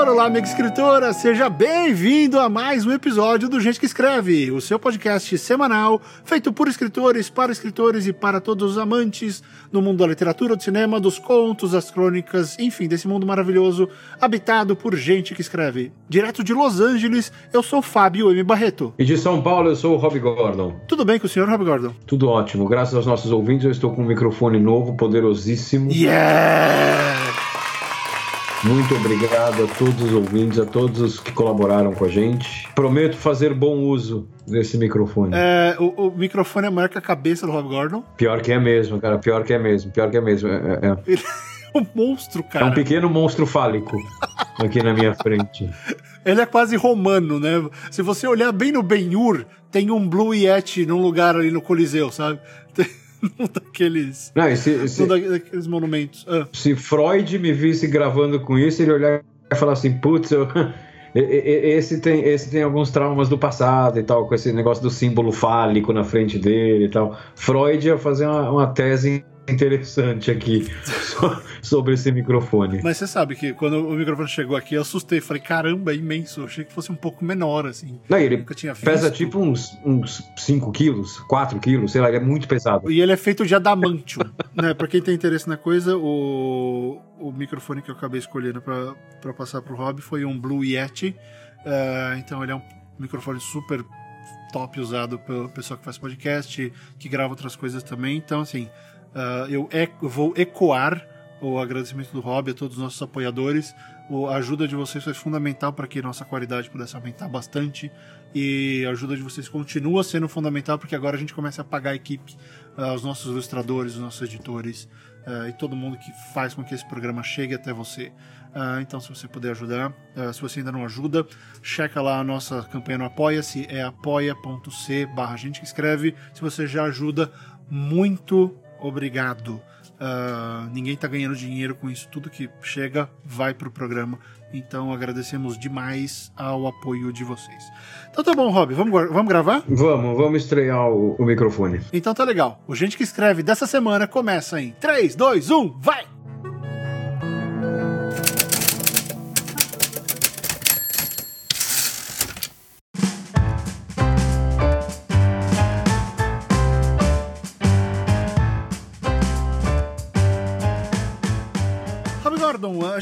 escritor, olá amiga escritora, seja bem-vindo a mais um episódio do Gente que Escreve, o seu podcast semanal feito por escritores, para escritores e para todos os amantes do mundo da literatura, do cinema, dos contos, das crônicas, enfim, desse mundo maravilhoso habitado por gente que escreve. Direto de Los Angeles, eu sou Fábio M. Barreto. E de São Paulo, eu sou o Rob Gordon. Tudo bem com o senhor, Rob Gordon? Tudo ótimo. Graças aos nossos ouvintes, eu estou com um microfone novo, poderosíssimo. Yeah! Muito obrigado a todos os ouvintes, a todos os que colaboraram com a gente. Prometo fazer bom uso desse microfone. É, o, o microfone é maior que a cabeça do Rob Gordon. Pior que é mesmo, cara. Pior que é mesmo. Pior que é mesmo. É, é- Ele é um monstro, é cara. um pequeno monstro fálico aqui na minha frente. Ele é quase romano, né? Se você olhar bem no Ben-Hur, tem um Blue Yeti num lugar ali no Coliseu, sabe? Tem um daqueles, Não, e se, se- um da- daqueles monumentos. Ah, se Freud me visse gravando com isso, ele olhar e falar assim, putz, eu- esse tem, esse tem alguns traumas do passado e tal, com esse negócio do símbolo fálico na frente dele e tal. Freud ia fazer uma, uma tese interessante aqui so- sobre esse microfone. Mas você sabe que quando o microfone chegou aqui, eu assustei. Falei, caramba, é imenso. Eu achei que fosse um pouco menor, assim. Não, ele Nunca tinha visto. pesa tipo uns, uns 5 quilos, 4 quilos, sei lá, ele é muito pesado. E ele é feito de adamantium, né? Pra quem tem interesse na coisa, o, o microfone que eu acabei escolhendo pra, pra passar pro Rob foi um Blue Yeti. Ah, então ele é um microfone super top usado pelo pessoal que faz podcast, que grava outras coisas também. Então, assim, ah, eu e- eu vou ecoar o agradecimento do Rob a todos os nossos apoiadores. A ajuda de vocês foi fundamental para que nossa qualidade pudesse aumentar bastante. E a ajuda de vocês continua sendo fundamental porque agora a gente começa a pagar a equipe, ah, os nossos ilustradores, os nossos editores ah, e todo mundo que faz com que esse programa chegue até você. Ah, então, se você puder ajudar, se você ainda não ajuda, checa lá a nossa campanha no Apoia-se, é apoia.c gente que escreve. Se você já ajuda, muito obrigado. Ah, ninguém tá ganhando dinheiro com isso, tudo que chega vai pro programa. Então agradecemos demais ao apoio de vocês. Então tá bom, Rob, vamos, vamos gravar? Vamos, vamos estrear o, o microfone. Então tá legal. O Gente que Escreve dessa semana começa em 3, 2, 1, vai!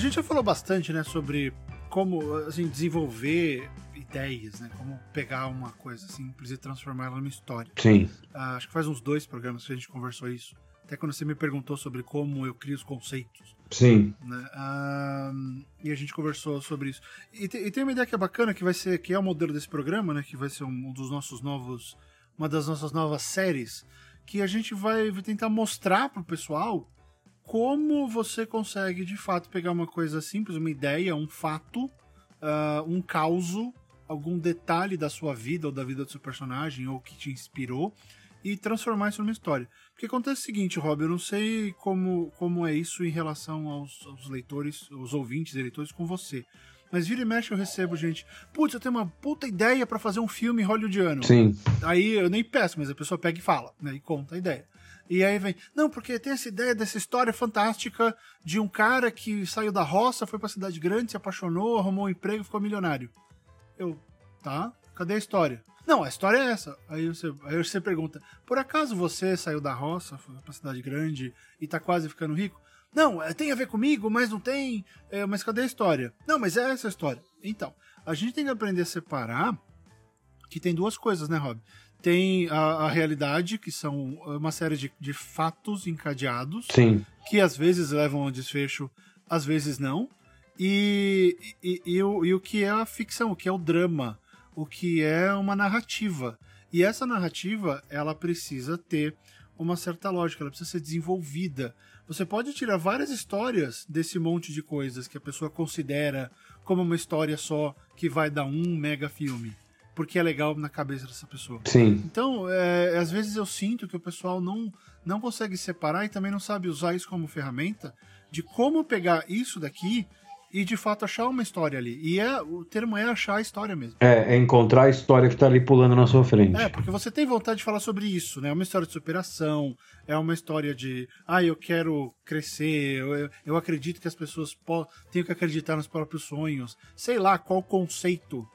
Gente já falou bastante, né, sobre como assim, desenvolver ideias, né? Como pegar uma coisa simples e transformá-la numa história. Sim. Ah, acho que faz uns dois programas que a gente conversou isso. Até quando você me perguntou sobre como eu crio os conceitos. Sim. Né? Ah, e a gente conversou sobre isso. E, te- e tem uma ideia que é bacana, que vai ser, que é o modelo desse programa, né? Que vai ser um dos nossos novos, uma das nossas novas séries, que a gente vai tentar mostrar pro pessoal como você consegue de fato pegar uma coisa simples, uma ideia, um fato, ah, um causo, algum detalhe da sua vida ou da vida do seu personagem ou que te inspirou e transformar isso numa história. Porque acontece o seguinte, Rob, eu não sei como, como é isso em relação aos, aos leitores, os ouvintes e leitores com você. Mas vira e mexe eu recebo gente, putz, eu tenho uma puta ideia pra fazer um filme hollywoodiano. Sim. Aí eu nem peço, mas a pessoa pega e fala, né? E conta a ideia. E aí vem, não, porque tem essa ideia dessa história fantástica de um cara que saiu da roça, foi pra cidade grande, se apaixonou, arrumou um emprego, ficou milionário. Eu, tá? Cadê a história? Não, a história é essa. Aí você, aí você pergunta, por acaso você saiu da roça, foi pra cidade grande e tá quase ficando rico? Não, é, tem a ver comigo, mas não tem. É, mas cadê a história? Não, mas é essa a história. Então, a gente tem que aprender a separar que tem duas coisas, né, Rob? Tem a, a realidade, que são uma série de, de fatos encadeados, Sim. que às vezes levam ao desfecho, às vezes não. E, e, e o, e o que é a ficção, o que é o drama, o que é uma narrativa. E essa narrativa, ela precisa ter uma certa lógica, ela precisa ser desenvolvida. Você pode tirar várias histórias desse monte de coisas que a pessoa considera como uma história só que vai dar um mega filme, porque é legal na cabeça dessa pessoa. Sim. Então, é, às vezes eu sinto que o pessoal não, não consegue separar e também não sabe usar isso como ferramenta de como pegar isso daqui e de fato achar uma história ali. E é, o termo é achar a história mesmo. É, é encontrar a história que tá ali pulando na sua frente. É, porque você tem vontade de falar sobre isso, né? É uma história de superação, é uma história de, ah, eu quero crescer, eu, eu acredito que as pessoas têm que acreditar nos próprios sonhos. Sei lá qual conceito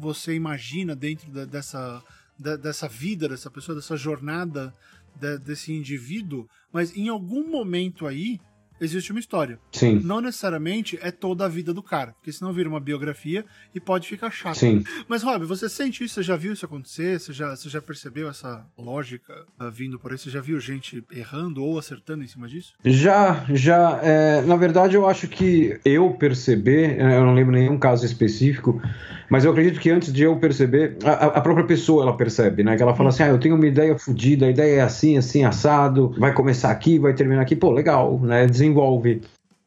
você imagina dentro dessa, dessa vida dessa pessoa, dessa jornada de, desse indivíduo, mas em algum momento aí existe uma história. Sim. Não necessariamente é toda a vida do cara, porque senão vira uma biografia e pode ficar chato. Sim. Mas, Rob, você sente isso? Você já viu isso acontecer? Você já, você já percebeu essa lógica uh, vindo por aí? Você já viu gente errando ou acertando em cima disso? Já, já. É, na verdade, eu acho que eu perceber, é, eu não lembro nenhum caso específico, mas eu acredito que antes de eu perceber, a, a própria pessoa ela percebe, né? Que ela fala assim: ah, eu tenho uma ideia fodida, a ideia é assim, assim, assado, vai começar aqui, vai terminar aqui. Pô, legal, né? Desenvolve.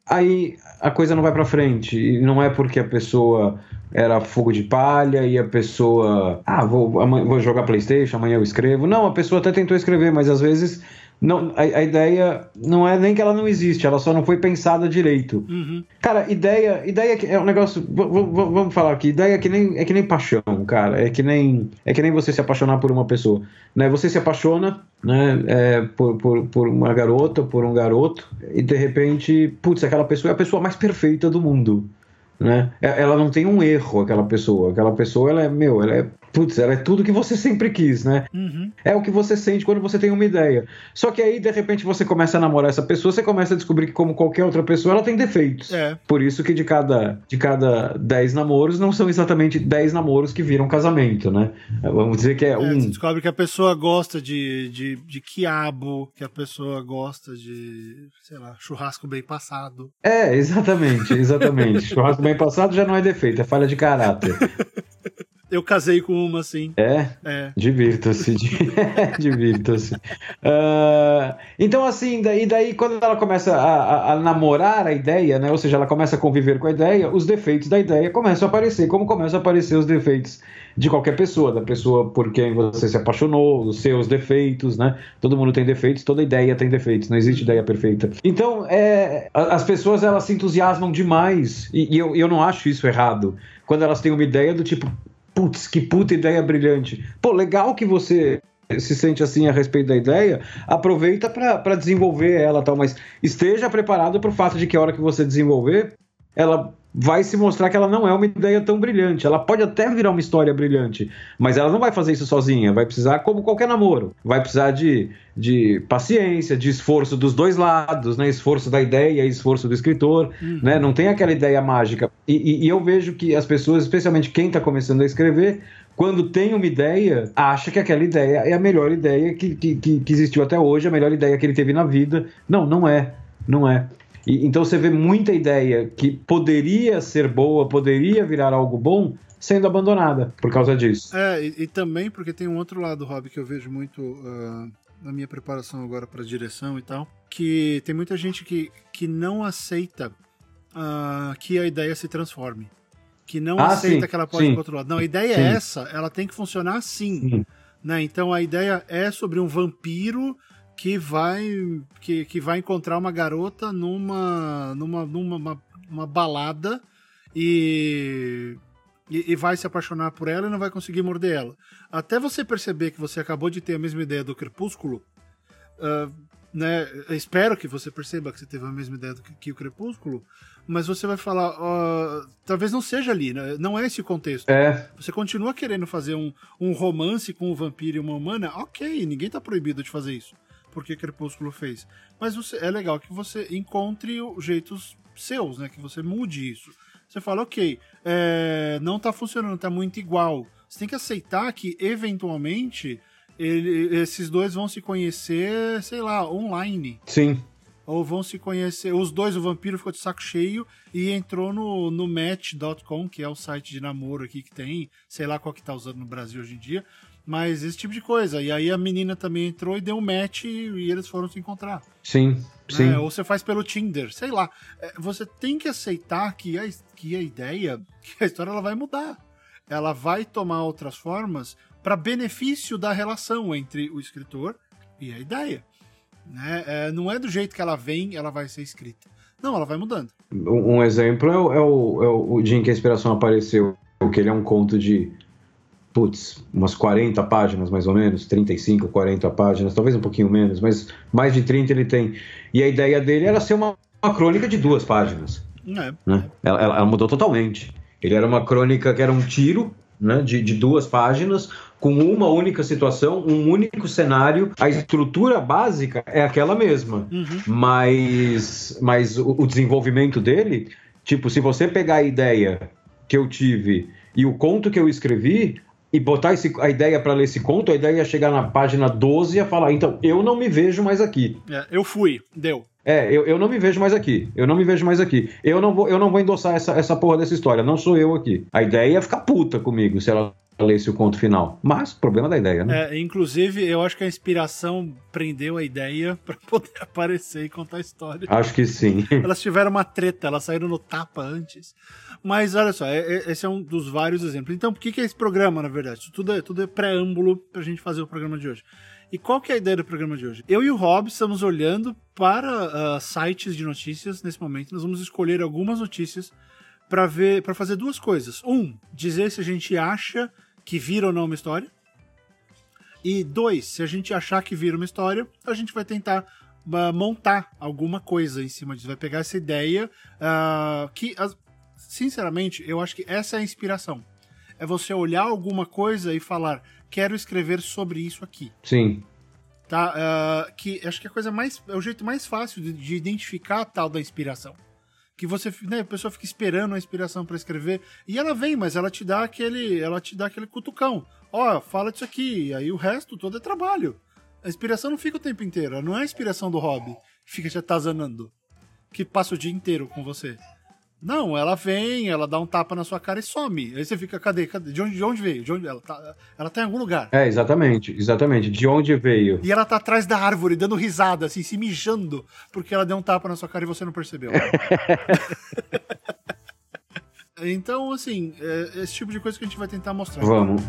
Aí a coisa não vai para frente. E não é porque a pessoa era fogo de palha e a pessoa, ah, vou, vou jogar PlayStation, amanhã eu escrevo. Não, a pessoa até tentou escrever, mas às vezes não, a, a, ideia não é nem que ela não existe, ela só não foi pensada direito. Uhum. Cara, ideia, ideia é um negócio. Vamos falar aqui, ideia é que nem é que nem paixão, cara. É que nem é que nem você se apaixonar por uma pessoa, né? Você se apaixona, né? É, por, por, por uma garota, por um garoto e de repente, putz, aquela pessoa é a pessoa mais perfeita do mundo. Né? É, ela não tem um erro, aquela pessoa. Aquela pessoa, ela é, meu, ela é putz, ela é tudo que você sempre quis, né? Uhum. É o que você sente quando você tem uma ideia. Só que aí, de repente, você começa a namorar essa pessoa, você começa a descobrir que, como qualquer outra pessoa, ela tem defeitos. É. Por isso que de cada, de cada dez namoros, não são exatamente dez namoros que viram casamento, né? Vamos dizer que é, é um. Você descobre que a pessoa gosta de, de, de quiabo, que a pessoa gosta de, sei lá, churrasco bem passado. É, exatamente, exatamente. churrasco bem passado já não é defeito, é falha de caráter. Eu casei com uma, assim. É? É. Divirta-se. Divirta-se. Uh, então, assim, daí, daí quando ela começa a, a, a, namorar a ideia, né? Ou seja, ela começa a conviver com a ideia, os defeitos da ideia começam a aparecer, como começam a aparecer os defeitos de qualquer pessoa, da pessoa por quem você se apaixonou, os seus defeitos, né? Todo mundo tem defeitos, toda ideia tem defeitos, não existe ideia perfeita. Então, é, as pessoas elas se entusiasmam demais, e, e eu, eu não acho isso errado, quando elas têm uma ideia do tipo, putz, que puta ideia brilhante. Pô, legal que você se sente assim a respeito da ideia, aproveita para desenvolver ela tal, mas esteja preparado para o fato de que a hora que você desenvolver, ela vai se mostrar que ela não é uma ideia tão brilhante. Ela pode até virar uma história brilhante, mas ela não vai fazer isso sozinha. Vai precisar, como qualquer namoro, vai precisar de, de paciência, de esforço dos dois lados, né? Esforço da ideia e esforço do escritor, uhum. né? Não tem aquela ideia mágica. E, e, e eu vejo que as pessoas, especialmente quem está começando a escrever, quando tem uma ideia, acha que aquela ideia é a melhor ideia que, que, que existiu até hoje, a melhor ideia que ele teve na vida. Não, não é. Não é. E, então você vê muita ideia que poderia ser boa, poderia virar algo bom, sendo abandonada por causa disso. É, e, e também porque tem um outro lado, Rob, que eu vejo muito uh, na minha preparação agora para direção e tal, que tem muita gente que, que não aceita uh, que a ideia se transforme. Que não ah, aceita sim, que ela pode sim. ir para outro lado. Não, a ideia é sim. é essa, ela tem que funcionar assim. Né? Então a ideia é sobre um vampiro que vai que, que vai encontrar uma garota numa numa numa uma, uma balada e, e, e vai se apaixonar por ela e não vai conseguir morder ela. Até você perceber que você acabou de ter a mesma ideia do Crepúsculo, uh, né? Espero que você perceba que você teve a mesma ideia do que, que o Crepúsculo, mas você vai falar, uh, talvez não seja ali, né? não é esse o contexto. É. Você continua querendo fazer um, um romance com um vampiro e uma humana, ok, ninguém tá proibido de fazer isso porque Crepúsculo fez. Mas você, é legal que você encontre jeitos seus, né? Que você mude isso. Você fala, ok, é, não tá funcionando, tá muito igual. Você tem que aceitar que, eventualmente, ele, esses dois vão se conhecer, sei lá, online. Sim. Ou vão se conhecer. Os dois, o vampiro ficou de saco cheio e entrou no, no Match.com, que é o site de namoro aqui que tem, sei lá qual que tá usando no Brasil hoje em dia. Mas esse tipo de coisa. E aí a menina também entrou e deu um match e, eles foram se encontrar. Sim, né? sim. Ou você faz pelo Tinder, sei lá. É, você tem que aceitar que a, que a ideia, que a história ela vai mudar. Ela vai tomar outras formas para benefício da relação entre o escritor e a ideia. Né? É, não é do jeito que ela vem, ela vai ser escrita. Não, ela vai mudando. Um, um exemplo é o, é, o, é o dia em que a inspiração apareceu, que ele é um conto de, putz, umas 40 páginas mais ou menos, 35, 40 páginas, talvez um pouquinho menos, mas mais de 30 ele tem. E a ideia dele era ser uma, uma crônica de duas páginas. É. Né? Ela, ela, mudou totalmente. Ele era uma crônica que era um tiro né, de, de duas páginas, com uma única situação, um único cenário. A estrutura básica é aquela mesma, uhum. mas, mas o, o desenvolvimento dele, tipo, se você pegar a ideia que eu tive e o conto que eu escrevi, e botar esse, a ideia para ler esse conto, a ideia ia chegar na página 12 e falar, então, eu não me vejo mais aqui. É, eu fui, deu. É, eu, eu não me vejo mais aqui. Eu não me vejo mais aqui. Eu não vou, eu não vou endossar essa, essa porra dessa história. Não sou eu aqui. A ideia é ficar puta comigo se ela lesse o conto final. Mas, problema da ideia, né? É, inclusive, eu acho que a inspiração prendeu a ideia para poder aparecer e contar a história. Acho que sim. Elas tiveram uma treta, elas saíram no tapa antes. Mas olha só, é, é, esse é um dos vários exemplos. Então, por que, que é esse programa, na verdade? Isso tudo é, tudo é preâmbulo pra gente fazer o programa de hoje. E qual que é a ideia do programa de hoje? Eu e o Rob estamos olhando para uh, sites de notícias nesse momento. Nós vamos escolher algumas notícias para ver, para fazer duas coisas. Um, dizer se a gente acha que vira ou não uma história. E dois, se a gente achar que vira uma história, a gente vai tentar uh, montar alguma coisa em cima disso. Vai pegar essa ideia uh, que, sinceramente, eu acho que essa é a inspiração. É você olhar alguma coisa e falar: quero escrever sobre isso aqui. Sim. Tá? Uh, que acho que a coisa mais. É o jeito mais fácil de, de identificar a tal da inspiração. Que você, né, a pessoa fica esperando a inspiração para escrever e ela vem, mas ela te dá aquele, ela te dá aquele cutucão. Ó, oh, fala disso aqui, e aí o resto todo é trabalho. A inspiração não fica o tempo inteiro, não é a inspiração do hobby fica te atazanando, que passa o dia inteiro com você. Não, ela vem, ela dá um tapa na sua cara e some. Aí você fica, cadê? cadê? De, onde, de onde veio? De onde ela tá? Ela tá em algum lugar. É, exatamente, exatamente. De onde veio? E ela tá atrás da árvore, dando risada, assim, se mijando, porque ela deu um tapa na sua cara e você não percebeu. então, assim, é esse tipo de coisa que a gente vai tentar mostrar. Vamos.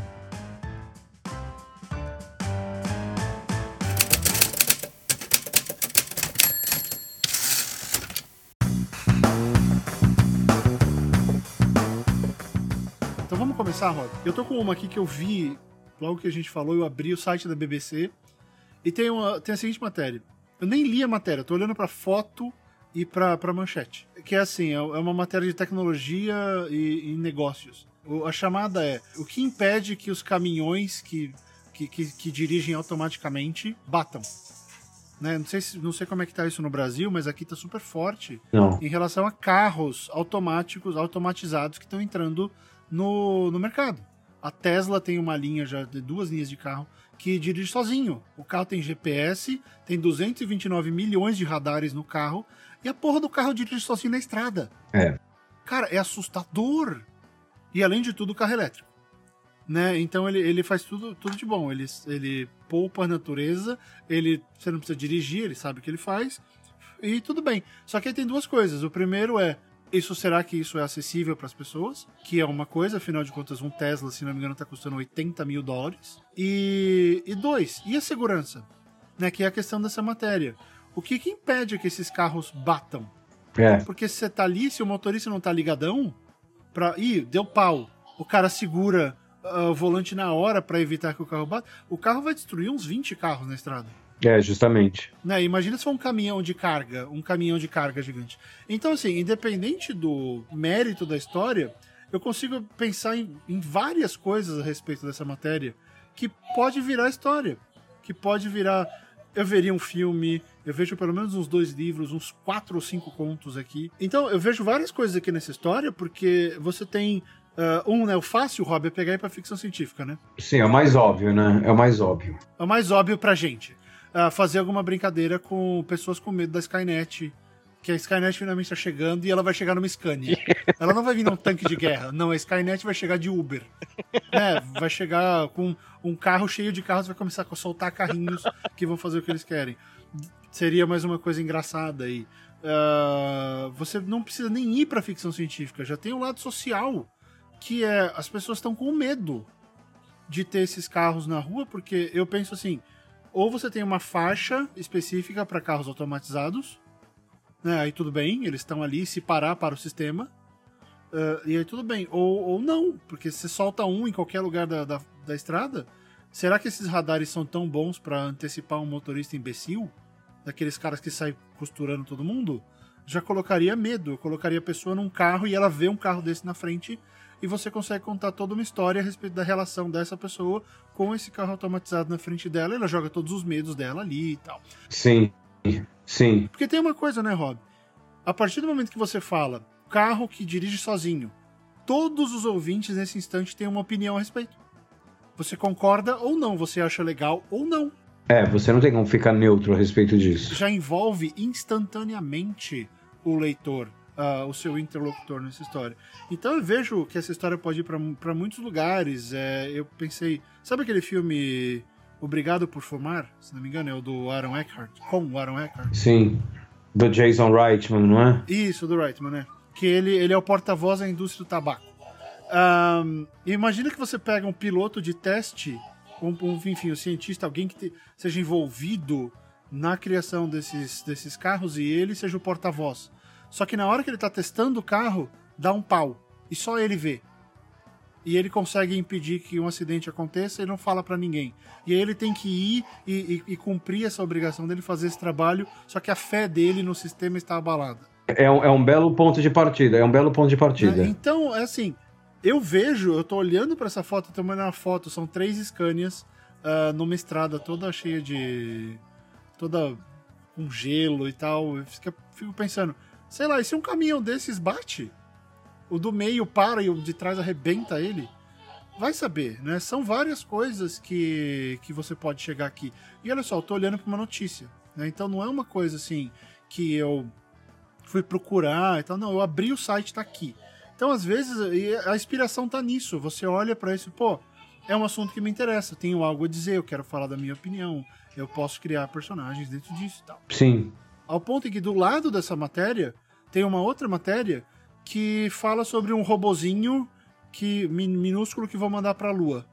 Começar, Rod? Eu tô com uma aqui que eu vi, logo que a gente falou, eu abri o site da BBC e tem, uma, tem a seguinte matéria. Eu nem li a matéria, tô olhando pra foto e pra, pra manchete. Que é assim, é, é uma matéria de tecnologia e, e negócios. O, a chamada é o que impede que os caminhões que, que, que, que dirigem automaticamente batam. Né? Não, sei se, não sei como é que tá isso no Brasil, mas aqui tá super forte não. em relação a carros automáticos, automatizados que estão entrando no, no mercado. A Tesla tem uma linha já de duas linhas de carro que dirige sozinho. O carro tem GPS, tem 229 milhões de radares no carro e a porra do carro dirige sozinho na estrada. É. Cara, é assustador. E além de tudo, o carro elétrico. Né? Então ele, ele faz tudo, tudo de bom. Ele, ele poupa a natureza, ele, você não precisa dirigir, ele sabe o que ele faz. E tudo bem. Só que aí tem duas coisas. O primeiro é isso será que isso é acessível para as pessoas? Que é uma coisa, afinal de contas, um Tesla, se não me engano, está custando 80 mil dólares. E, e dois, e a segurança? Né, que é a questão dessa matéria. O que, que impede que esses carros batam? É. Porque se você tá ali, se o motorista não tá ligadão, pra. Ih, deu pau. O cara segura uh, o volante na hora para evitar que o carro bata. O carro vai destruir uns 20 carros na estrada. É, justamente. Né? Imagina se for um caminhão de carga, um caminhão de carga gigante. Então, assim, independente do mérito da história, eu consigo pensar em, em várias coisas a respeito dessa matéria que pode virar história. Que pode virar. Eu veria um filme, eu vejo pelo menos uns dois livros, uns quatro ou cinco contos aqui. Então, eu vejo várias coisas aqui nessa história, porque você tem Uh, um, né? O fácil, Rob, é pegar e ir pra ficção científica, né? Sim, é o mais óbvio, né? É o mais óbvio. É o mais óbvio pra gente uh, fazer alguma brincadeira com pessoas com medo da Skynet. Que a Skynet finalmente está chegando e ela vai chegar numa Scania. ela não vai vir num tanque de guerra. Não, a Skynet vai chegar de Uber. É, vai chegar com um carro cheio de carros, vai começar a soltar carrinhos que vão fazer o que eles querem. Seria mais uma coisa engraçada aí. Uh, você não precisa nem ir para ficção científica, já tem o um lado social, que é as pessoas estão com medo de ter esses carros na rua, porque eu penso assim, ou você tem uma faixa específica para carros automatizados, né? Aí tudo bem, eles estão ali se parar para o sistema. Uh, e aí tudo bem. Ou, ou não, porque se solta um em qualquer lugar da, da, da estrada, será que esses radares são tão bons para antecipar um motorista imbecil? Daqueles caras que saem costurando todo mundo? Já colocaria medo. Eu colocaria a pessoa num carro e ela vê um carro desse na frente e você consegue contar toda uma história a respeito da relação dessa pessoa com esse carro automatizado na frente dela. Ela joga todos os medos dela ali e tal. Sim. Sim. Porque tem uma coisa, né, Rob? A partir do momento que você fala carro que dirige sozinho, todos os ouvintes nesse instante têm uma opinião a respeito. Você concorda ou não, você acha legal ou não. É, você não tem como ficar neutro a respeito disso. Já envolve instantaneamente o leitor, uh, o seu interlocutor nessa história. Então eu vejo que essa história pode ir para muitos lugares. É, eu pensei, sabe aquele filme Obrigado por Fumar, se não me engano, é o do Aaron Eckhart, com o Aaron Eckhart. Sim, do Jason Reitman, não é? Isso, do Reitman, né? Que ele, ele é o porta-voz da indústria do tabaco. Um, imagina que você pega um piloto de teste, um, um enfim, um cientista, alguém que te, seja envolvido na criação desses, desses carros e ele seja o porta-voz. Só que na hora que ele está testando o carro, dá um pau. E só ele vê e ele consegue impedir que um acidente aconteça e não fala para ninguém. E aí ele tem que ir e, e, e, cumprir essa obrigação dele fazer esse trabalho, só que a fé dele no sistema está abalada. É um, é um belo ponto de partida, é um belo ponto de partida. É, então, é assim, eu vejo, eu tô olhando para essa foto, tô olhando a foto, são três Scanias uh, numa estrada toda cheia de... toda com gelo e tal, eu fico pensando, sei lá, e se um caminhão desses bate o do meio para e o de trás arrebenta ele. Vai saber, né? São várias coisas que, que você pode chegar aqui. E olha só, eu tô olhando para uma notícia, né? Então não é uma coisa assim que eu fui procurar e tal. Não, eu abri o site, tá aqui. Então, às vezes, a inspiração tá nisso. Você olha para isso, pô, é um assunto que me interessa, tenho algo a dizer, eu quero falar da minha opinião, eu posso criar personagens dentro disso e tal. Sim. Ao ponto em que do lado dessa matéria tem uma outra matéria que fala sobre um robozinho que minúsculo que vou mandar para a Lua.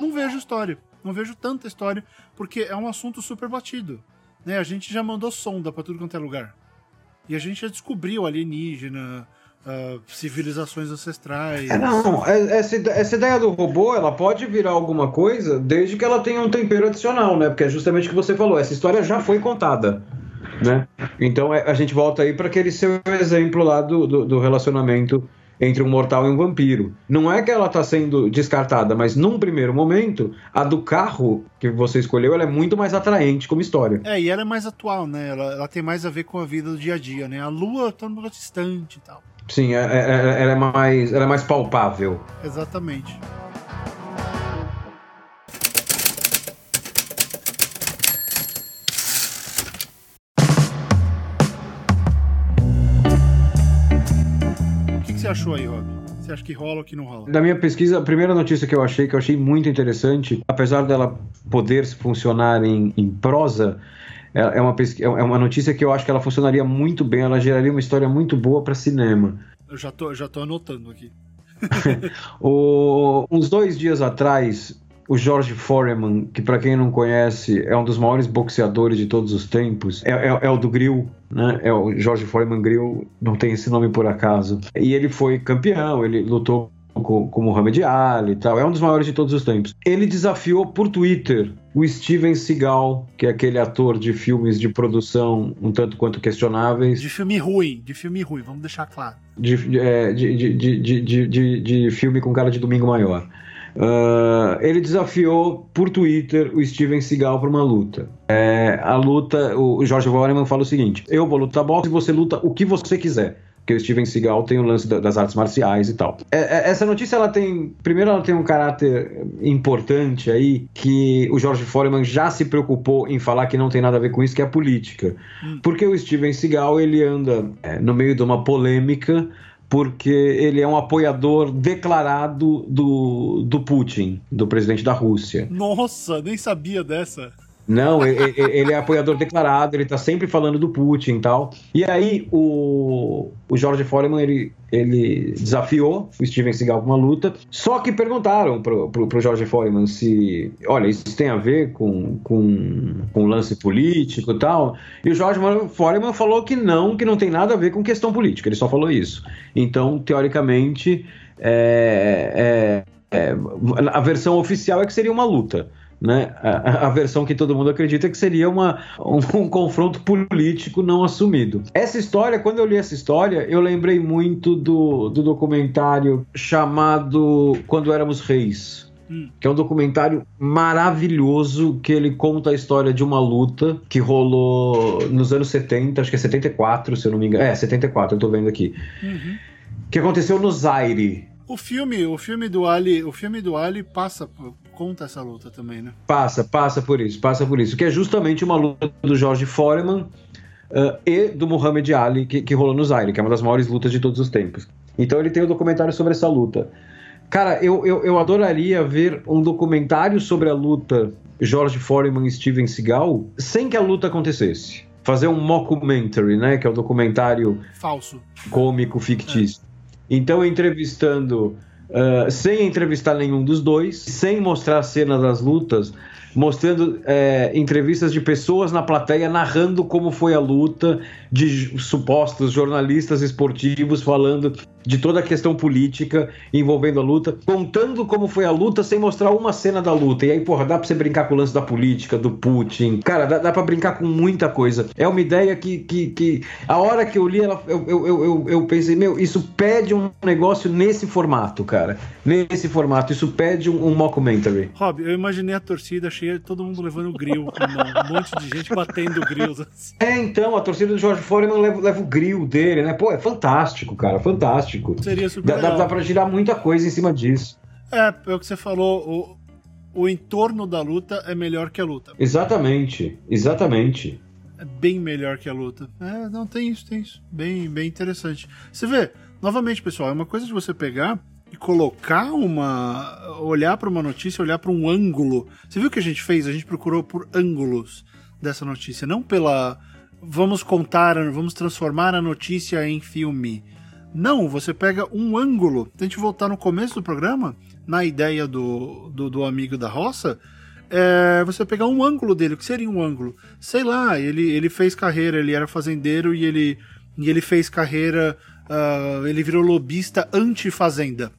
Não vejo história, não vejo tanta história, porque é um assunto super batido. Né? A gente já mandou sonda para tudo quanto é lugar. E a gente já descobriu alienígena, uh, civilizações ancestrais. É, não, é, essa, essa ideia do robô, ela pode virar alguma coisa desde que ela tenha um tempero adicional, né? Porque é justamente o que você falou, essa história já foi contada né? Então é, a gente volta aí para aquele seu exemplo lá do, do, do, relacionamento entre um mortal e um vampiro. Não é que ela está sendo descartada, mas num primeiro momento, a do carro que você escolheu ela é muito mais atraente como história. É, e ela é mais atual, né? Ela, ela tem mais a ver com a vida do dia a dia, né? A lua está um distante e tal. Sim, é, é, é, ela, é mais, ela é mais palpável. Exatamente. Você achou aí, Rob? Você acha que rola ou que não rola? Da minha pesquisa, a primeira notícia que eu achei, que eu achei muito interessante, apesar dela poder funcionar em, em prosa, é, é uma, é uma notícia que eu acho que ela funcionaria muito bem, ela geraria uma história muito boa para cinema. Eu já tô, já tô anotando aqui. o, uns dois dias atrás, o George Foreman, que para quem não conhece é um dos maiores boxeadores de todos os tempos, é, é, é, o do Grill, né? É o George Foreman Grill, não tem esse nome por acaso. E ele foi campeão, ele lutou com, com Muhammad Ali e tal, é um dos maiores de todos os tempos. Ele desafiou por Twitter o Steven Seagal, que é aquele ator de filmes de produção um tanto quanto questionáveis. De filme ruim, de filme ruim, vamos deixar claro. De, é, de, de, de, de, de, de filme com cara de domingo maior. Uh, ele desafiou por Twitter o Steven Seagal para uma luta. É, a luta, o George Foreman fala o seguinte: eu vou lutar boxe e você luta o que você quiser. Porque o Steven Seagal tem o lance das artes marciais e tal. É, é, essa notícia, ela tem. Primeiro, ela tem um caráter importante aí, que o George Foreman já se preocupou em falar que não tem nada a ver com isso, que é a política. Hum. Porque o Steven Seagal, ele anda é, no meio de uma polêmica porque ele é um apoiador declarado do, do Putin, do presidente da Rússia. Nossa, nem sabia dessa. Não, ele é apoiador declarado, ele tá sempre falando do Putin e tal. E aí o, o George Foreman, ele, ele desafiou o Steven Seagal com uma luta, só que perguntaram pro, pro, pro George Foreman se, olha, isso tem a ver com, com, com lance político e tal. E o George Foreman falou que não, que não tem nada a ver com questão política, ele só falou isso. Então, teoricamente, é, é, é, a versão oficial é que seria uma luta né? A, a, versão que todo mundo acredita que seria uma, um, um, confronto político não assumido. Essa história, quando eu li essa história, eu lembrei muito do, do documentário chamado Quando Éramos Reis. Hum. Que é um documentário maravilhoso que ele conta a história de uma luta que rolou nos anos 70, acho que é 74, se eu não me engano. É, 74, eu tô vendo aqui. Uhum. Que aconteceu no Zaire, o filme, o filme do Ali, o filme do Ali passa conta essa luta também, né? Passa, passa por isso, passa por isso, que é justamente uma luta do George Foreman uh, e do Muhammad Ali que, que rolou no Zaire, que é uma das maiores lutas de todos os tempos. Então ele tem um documentário sobre essa luta. Cara, eu, eu, eu adoraria ver um documentário sobre a luta George Foreman e Steven Seagal sem que a luta acontecesse. Fazer um mockumentary, né? Que é o um documentário falso, cômico, fictício. É. Então, entrevistando, uh, sem entrevistar nenhum dos dois, sem mostrar a cena das lutas, mostrando é, entrevistas de pessoas na plateia narrando como foi a luta, de supostos jornalistas esportivos falando de toda a questão política envolvendo a luta, contando como foi a luta sem mostrar uma cena da luta. E aí, porra, dá pra você brincar com o lance da política, do Putin. Cara, dá, dá pra brincar com muita coisa. É uma ideia que, que, que a hora que eu li, ela, eu, eu, eu, eu pensei, meu, isso pede um negócio nesse formato, cara. Nesse formato. Isso pede um, um mockumentary. Rob, eu imaginei a torcida cheia, todo mundo levando grill, um monte de gente batendo grills. Assim. É, então, a torcida do George Foreman leva, leva o grill dele, né? Pô, é fantástico, cara, fantástico fantástico. Seria super dá, dá, dá pra girar muita coisa em cima disso. É, é o que você falou, o, o entorno da luta é melhor que a luta. Exatamente, exatamente. É bem melhor que a luta. É, não, tem isso, tem isso. Bem, bem interessante. Você vê, novamente, pessoal, é uma coisa de você pegar e colocar uma. olhar para uma notícia, olhar para um ângulo. Você viu o que a gente fez? A gente procurou por ângulos dessa notícia, não pela. Vamos contar, vamos transformar a notícia em filme. Não, você pega um ângulo. Se a gente voltar no começo do programa, na ideia do, do, do amigo da roça, é você pegar um ângulo dele. O que seria um ângulo? Sei lá, ele, ele fez carreira, ele era fazendeiro e ele, e ele fez carreira, uh, ele virou lobista anti-fazenda.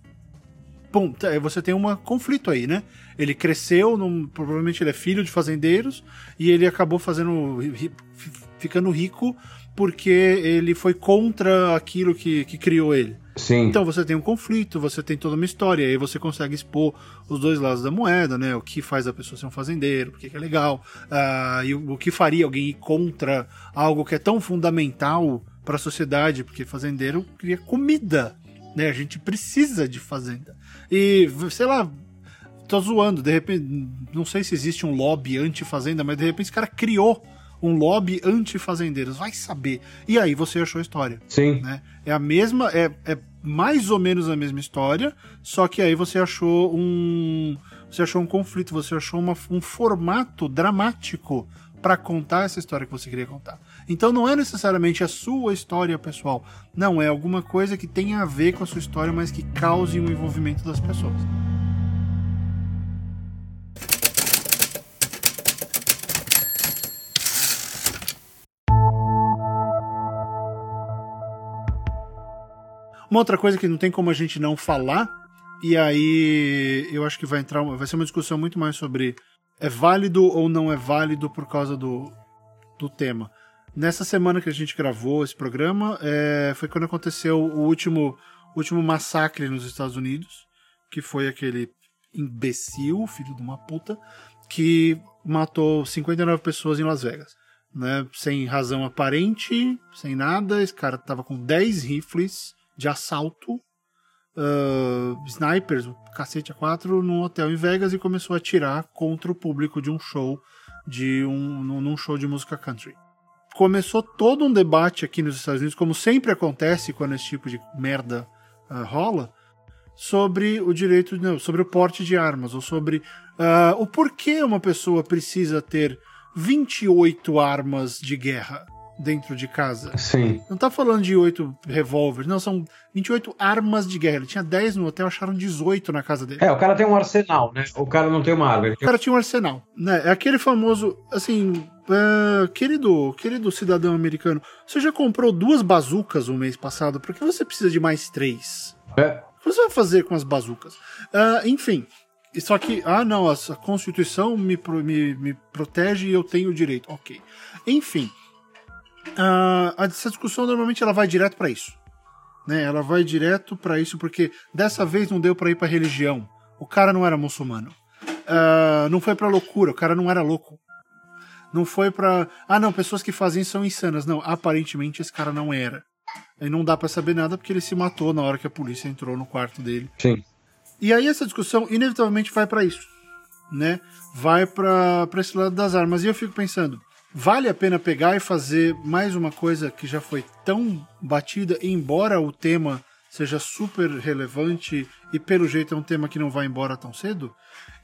Pum, você tem um conflito aí, né? Ele cresceu, num, provavelmente ele é filho de fazendeiros, e ele acabou fazendo. ficando rico porque ele foi contra aquilo que, que criou ele. Sim. Então você tem um conflito, você tem toda uma história, e aí você consegue expor os dois lados da moeda, né? O que faz a pessoa ser um fazendeiro, por que é legal, uh, e o, o, que faria alguém ir contra algo que é tão fundamental para a sociedade, porque fazendeiro cria comida, né? A gente precisa de fazenda. E, sei lá, tô zoando, de repente, não sei se existe um lobby anti-fazenda, mas de repente esse cara criou um lobby anti-fazendeiros. Vai saber. E aí você achou a história. Sim. Né? É a mesma, é, é mais ou menos a mesma história, só que aí você achou um. Você achou um conflito, você achou uma, um formato dramático para contar essa história que você queria contar. Então não é necessariamente a sua história pessoal. Não, é alguma coisa que tenha a ver com a sua história, mas que cause um envolvimento das pessoas. Uma outra coisa que não tem como a gente não falar, e aí eu acho que vai entrar, vai ser uma discussão muito mais sobre é válido ou não é válido por causa do, do tema. Nessa semana que a gente gravou esse programa, é, foi quando aconteceu o último, último massacre nos Estados Unidos, que foi aquele imbecil, filho de uma puta, que matou 59 pessoas em Las Vegas. Né, sem razão aparente, sem nada. Esse cara tava com 10 rifles de assalto, uh, snipers, o cacete a quatro, num hotel em Vegas e começou a atirar contra o público de um show, de um, num show de música country. Começou todo um debate aqui nos Estados Unidos, como sempre acontece quando esse tipo de merda uh, rola, sobre o direito, não, sobre o porte de armas, ou sobre uh, o porquê uma pessoa precisa ter 28 armas de guerra dentro de casa. Sim. Não tá falando de 8 revólveres, não, são 28 armas de guerra. Ele tinha 10 no hotel, acharam 18 na casa dele. É, o cara tem um arsenal, né? O cara não tem uma arma. O cara tinha um arsenal, né? É aquele famoso, assim, uh, querido, querido cidadão americano, você já comprou duas bazucas o mês passado, por que você precisa de mais três? É. O que você vai fazer com as bazucas? Uh, enfim, só que, ah não, a Constituição me, me, me protege e eu tenho o direito. Ok. Enfim, uh, essa discussão normalmente ela vai direto para isso. Né? Ela vai direto para isso porque dessa vez não deu para ir para religião. O cara não era muçulmano. Uh, não foi para loucura, o cara não era louco. Não foi para ah não, pessoas que fazem são insanas. Não, aparentemente esse cara não era. E não dá para saber nada porque ele se matou na hora que a polícia entrou no quarto dele. Sim. E aí essa discussão inevitavelmente vai para isso, né? Vai para esse lado das armas. E eu fico pensando, vale a pena pegar e fazer mais uma coisa que já foi tão batida, embora o tema seja super relevante e pelo jeito é um tema que não vai embora tão cedo?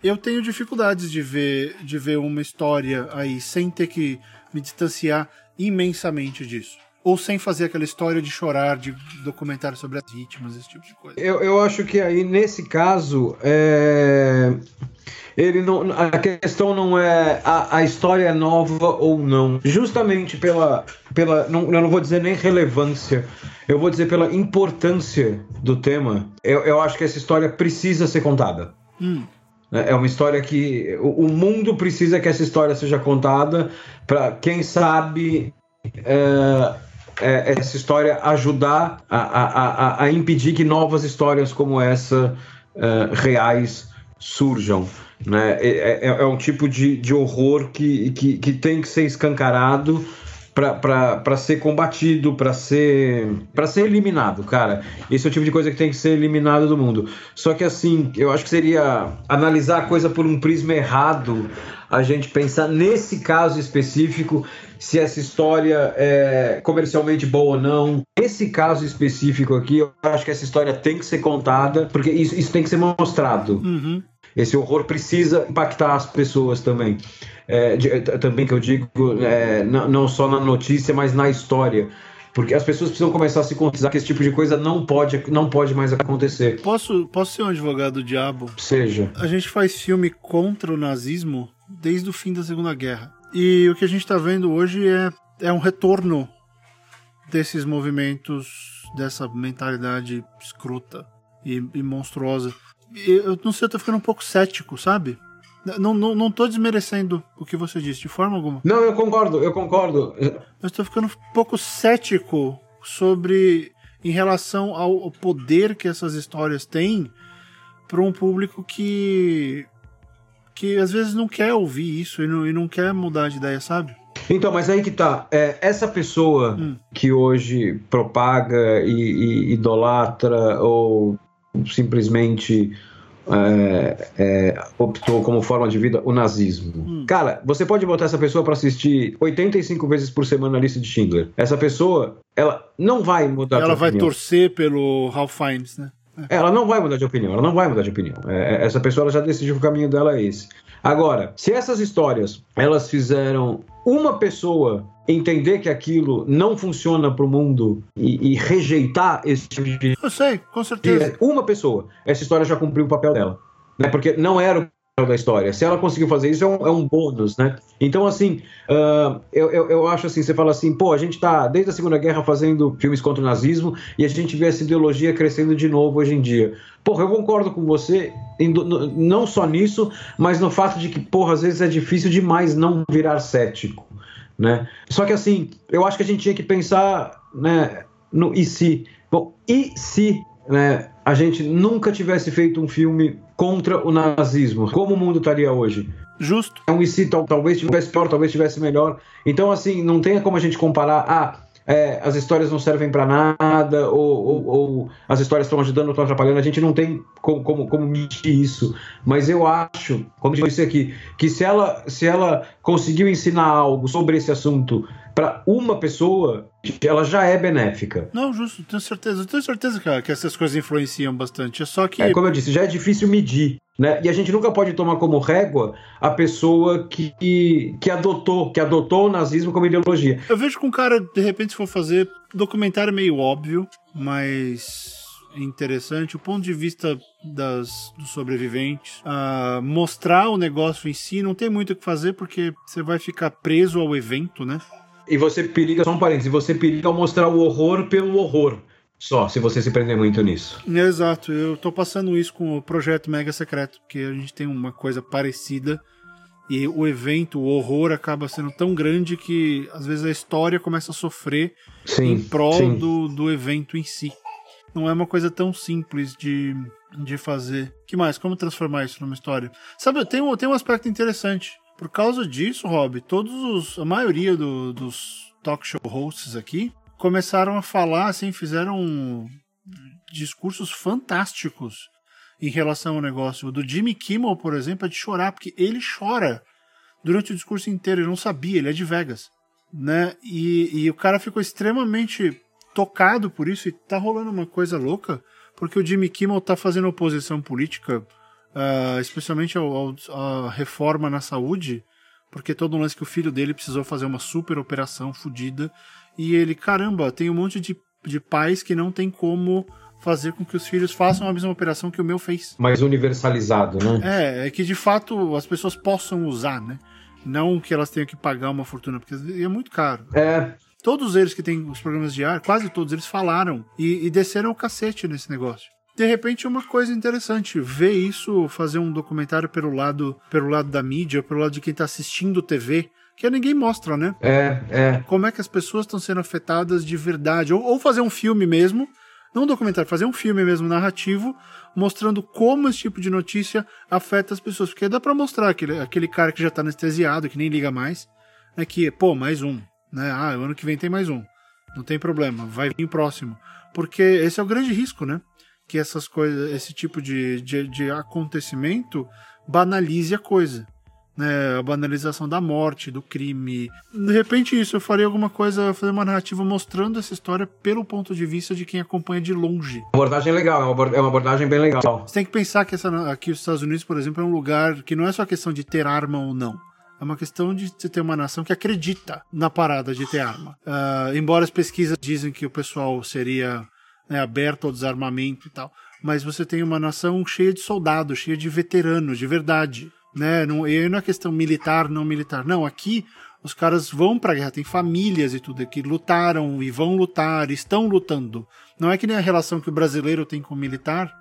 Eu tenho dificuldades de ver de ver uma história aí sem ter que me distanciar imensamente disso ou sem fazer aquela história de chorar, de documentário sobre as vítimas, esse tipo de coisa. Eu, eu acho que aí, nesse caso, é... ele não, a questão não é a, a história é nova ou não. Justamente pela. pela não, eu não vou dizer nem relevância, eu vou dizer pela importância do tema. Eu, eu acho que essa história precisa ser contada. Hum. É uma história que o, mundo precisa que essa história seja contada para quem sabe é, é, essa história ajudar a, a, a, impedir que novas histórias como essa uh, reais surjam. Né? É, é, é, um tipo de, de horror que, que, que tem que ser escancarado para ser combatido, para ser para ser eliminado, cara. Esse é o tipo de coisa que tem que ser eliminado do mundo. Só que assim, eu acho que seria analisar a coisa por um prisma errado, a gente pensar nesse caso específico se essa história é comercialmente boa ou não. Esse caso específico aqui, eu acho que essa história tem que ser contada, porque isso, isso tem que ser mostrado. Uhum. Esse horror precisa impactar as pessoas também é, de, também que eu digo, é, não, não só na notícia, mas na história. Porque as pessoas precisam começar a se conscientizar que esse tipo de coisa não pode, não pode mais acontecer. Posso, posso ser um advogado do diabo? Seja. A gente faz filme contra o nazismo desde o fim da Segunda Guerra. E o que a gente está vendo hoje é, é um retorno desses movimentos, dessa mentalidade escrota e, e monstruosa. Eu não sei, eu tô ficando um pouco cético, sabe? Não, não, não tô desmerecendo o que você disse, de forma alguma. Não, eu concordo, eu concordo. Eu estou ficando um pouco cético sobre. em relação ao poder que essas histórias têm para um público que. Que às vezes não quer ouvir isso e não, e não quer mudar de ideia, sabe? Então, mas aí que tá. É, essa pessoa hum. que hoje propaga e, e idolatra ou simplesmente é, é, optou como forma de vida o nazismo. Hum. Cara, você pode botar essa pessoa para assistir 85 vezes por semana a lista de Schindler. Essa pessoa, ela não vai mudar ela vai torcer pelo Ralph Fiennes, né? É. Ela não vai mudar de opinião, ela não vai mudar de opinião. É, é essa pessoa já decidiu que o caminho dela é esse. Agora, se essas histórias elas fizeram uma pessoa entender que aquilo não funciona para o mundo e, e, rejeitar esse tipo de. Eu sei, com certeza. Uma pessoa, essa história já cumpriu o papel dela. Né? Porque não era o da história. Se ela conseguiu fazer isso, é um, é um bônus, né? Então, assim, uh, eu, eu, eu, acho assim, você fala assim, pô, a gente tá desde a Segunda Guerra fazendo filmes contra o nazismo e a gente vê essa ideologia crescendo de novo hoje em dia. Porra, eu concordo com você, em, no, não só nisso, mas no fato de que, porra, às vezes é difícil demais não virar cético, né? Só que, assim, eu acho que a gente tinha que pensar, né, no e se. Bom, e se né, a gente nunca tivesse feito um filme contra o nazismo, como o mundo estaria hoje? Justo. É um e se talvez tivesse pior, talvez tivesse melhor. Então, assim, não tem como a gente comparar. Ah, é, as histórias não servem para nada, ou, ou, ou, as histórias estão ajudando ou estão atrapalhando. A gente não tem como, como, como medir isso. Mas eu acho, como eu disse aqui, que se ela, se ela conseguiu ensinar algo sobre esse assunto para uma pessoa, ela já é benéfica. Não, justo, tenho certeza. Tenho certeza, cara, que essas coisas influenciam bastante. É só que. É, como eu disse, já é difícil medir. Né? E a gente nunca pode tomar como régua a pessoa que, que adotou, que adotou o nazismo como ideologia. Eu vejo que um cara, de repente, se for fazer documentário é meio óbvio, mas interessante o ponto de vista das, dos sobreviventes. Uh, mostrar o negócio em si não tem muito o que fazer porque você vai ficar preso ao evento, né? E você periga, só um parênteses, você periga ao mostrar o horror pelo horror. Só, se você se prender muito nisso. Exato, eu tô passando isso com o projeto Mega Secreto, porque a gente tem uma coisa parecida e o evento, o horror acaba sendo tão grande que às vezes a história começa a sofrer sim, em prol. Do, do evento em si. Não é uma coisa tão simples de, de fazer. que mais? Como transformar isso numa história? Sabe, tem um, tem um aspecto interessante. Por causa disso, Rob, todos os, a maioria do, dos talk show hosts aqui começaram a falar, assim, fizeram discursos fantásticos em relação ao negócio. O do Jimmy Kimmel, por exemplo, é de chorar, porque ele chora durante o discurso inteiro. Ele não sabia, ele é de Vegas. Né? E, e o cara ficou extremamente tocado por isso e tá rolando uma coisa louca, porque o Jimmy Kimmel tá fazendo oposição política, uh, especialmente à reforma na saúde, porque todo um lance que o filho dele precisou fazer uma super operação fodida e ele, caramba, tem um monte de, de pais que não tem como fazer com que os filhos façam a mesma operação que o meu fez. Mais universalizado, né? É, é que de fato as pessoas possam usar, né? Não que elas tenham que pagar uma fortuna, porque é muito caro. É. Todos eles que têm os programas de ar, quase todos eles falaram e, e desceram o cacete nesse negócio. De repente, uma coisa interessante, ver isso, fazer um documentário pelo lado, pelo lado da mídia, pelo lado de quem está assistindo TV, que ninguém mostra, né? É, é. Como é que as pessoas estão sendo afetadas de verdade. Ou, ou, fazer um filme mesmo, não um documentário, fazer um filme mesmo narrativo, mostrando como esse tipo de notícia afeta as pessoas. Porque dá para mostrar aquele, aquele cara que já tá anestesiado, que nem liga mais, né? Que, pô, mais um. Né? Ah, ano que vem tem mais um. Não tem problema, vai vir próximo. Porque esse é o grande risco, né? Que essas coisas, esse tipo de, de, de acontecimento banalize a coisa né, a banalização da morte, do crime. De repente, isso, eu faria alguma coisa, fazer uma narrativa mostrando essa história pelo ponto de vista de quem acompanha de longe. Abordagem legal, é uma abordagem bem legal. Você tem que pensar que essa, aqui os Estados Unidos, por exemplo, é um lugar que não é só questão de ter arma ou não. É uma questão de você ter uma nação que acredita na parada de ter arma. Uh, embora as pesquisas dizem que o pessoal seria né, aberto ao desarmamento e tal, mas você tem uma nação cheia de soldados, cheia de veteranos, de verdade né? Não, e aí não é questão militar, não militar. Não, aqui os caras vão pra guerra, tem famílias e tudo aqui, lutaram e vão lutar, estão lutando. Não é que nem a relação que o brasileiro tem com o militar,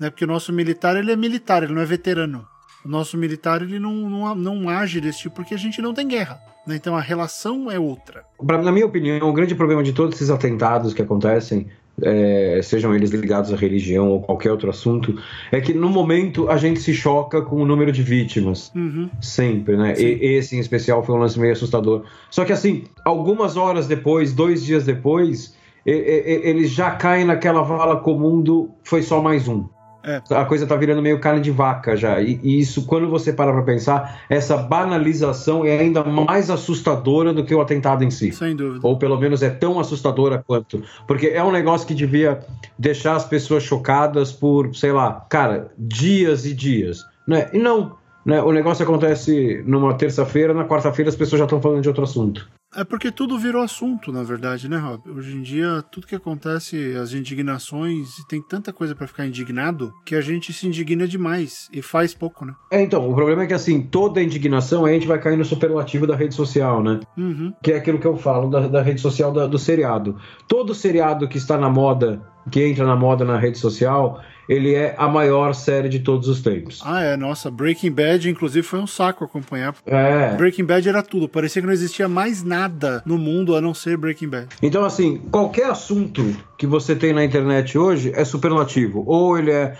né? Porque o nosso militar, ele é militar, ele não é veterano. O nosso militar, ele não, não, não age desse tipo porque a gente não tem guerra. Né? Então a relação é outra. Na minha opinião, o grande problema de todos esses atentados que acontecem é, sejam eles ligados à religião ou qualquer outro assunto, é que no momento a gente se choca com o número de vítimas. Uhum. Sempre, né? E, esse em especial foi um lance meio assustador. Só que assim, algumas horas depois, dois dias depois, eles já caem naquela vala comum do foi só mais um. É. A coisa tá virando meio carne de vaca já. E, e isso, quando você para pra pensar, essa banalização é ainda mais assustadora do que o atentado em si. Sem dúvida. Ou pelo menos é tão assustadora quanto. Porque é um negócio que devia deixar as pessoas chocadas por, sei lá, cara, dias e dias. Né? E não. Né? O negócio acontece numa terça-feira, na quarta-feira as pessoas já estão falando de outro assunto. É porque tudo virou assunto, na verdade, né, Rob? Hoje em dia, tudo que acontece, as indignações, tem tanta coisa para ficar indignado que a gente se indigna demais e faz pouco, né? É, então, o problema é que, assim, toda indignação a gente vai cair no superlativo da rede social, né? Uhum. Que é aquilo que eu falo da, da rede social da, do seriado. Todo seriado que está na moda, que entra na moda na rede social, ele é a maior série de todos os tempos. Ah, é, nossa, Breaking Bad, inclusive, foi um saco acompanhar. É. Breaking Bad era tudo, parecia que não existia mais nada no mundo a não ser Breaking Bad. Então, assim, qualquer assunto que você tem na internet hoje é superlativo. Ou ele é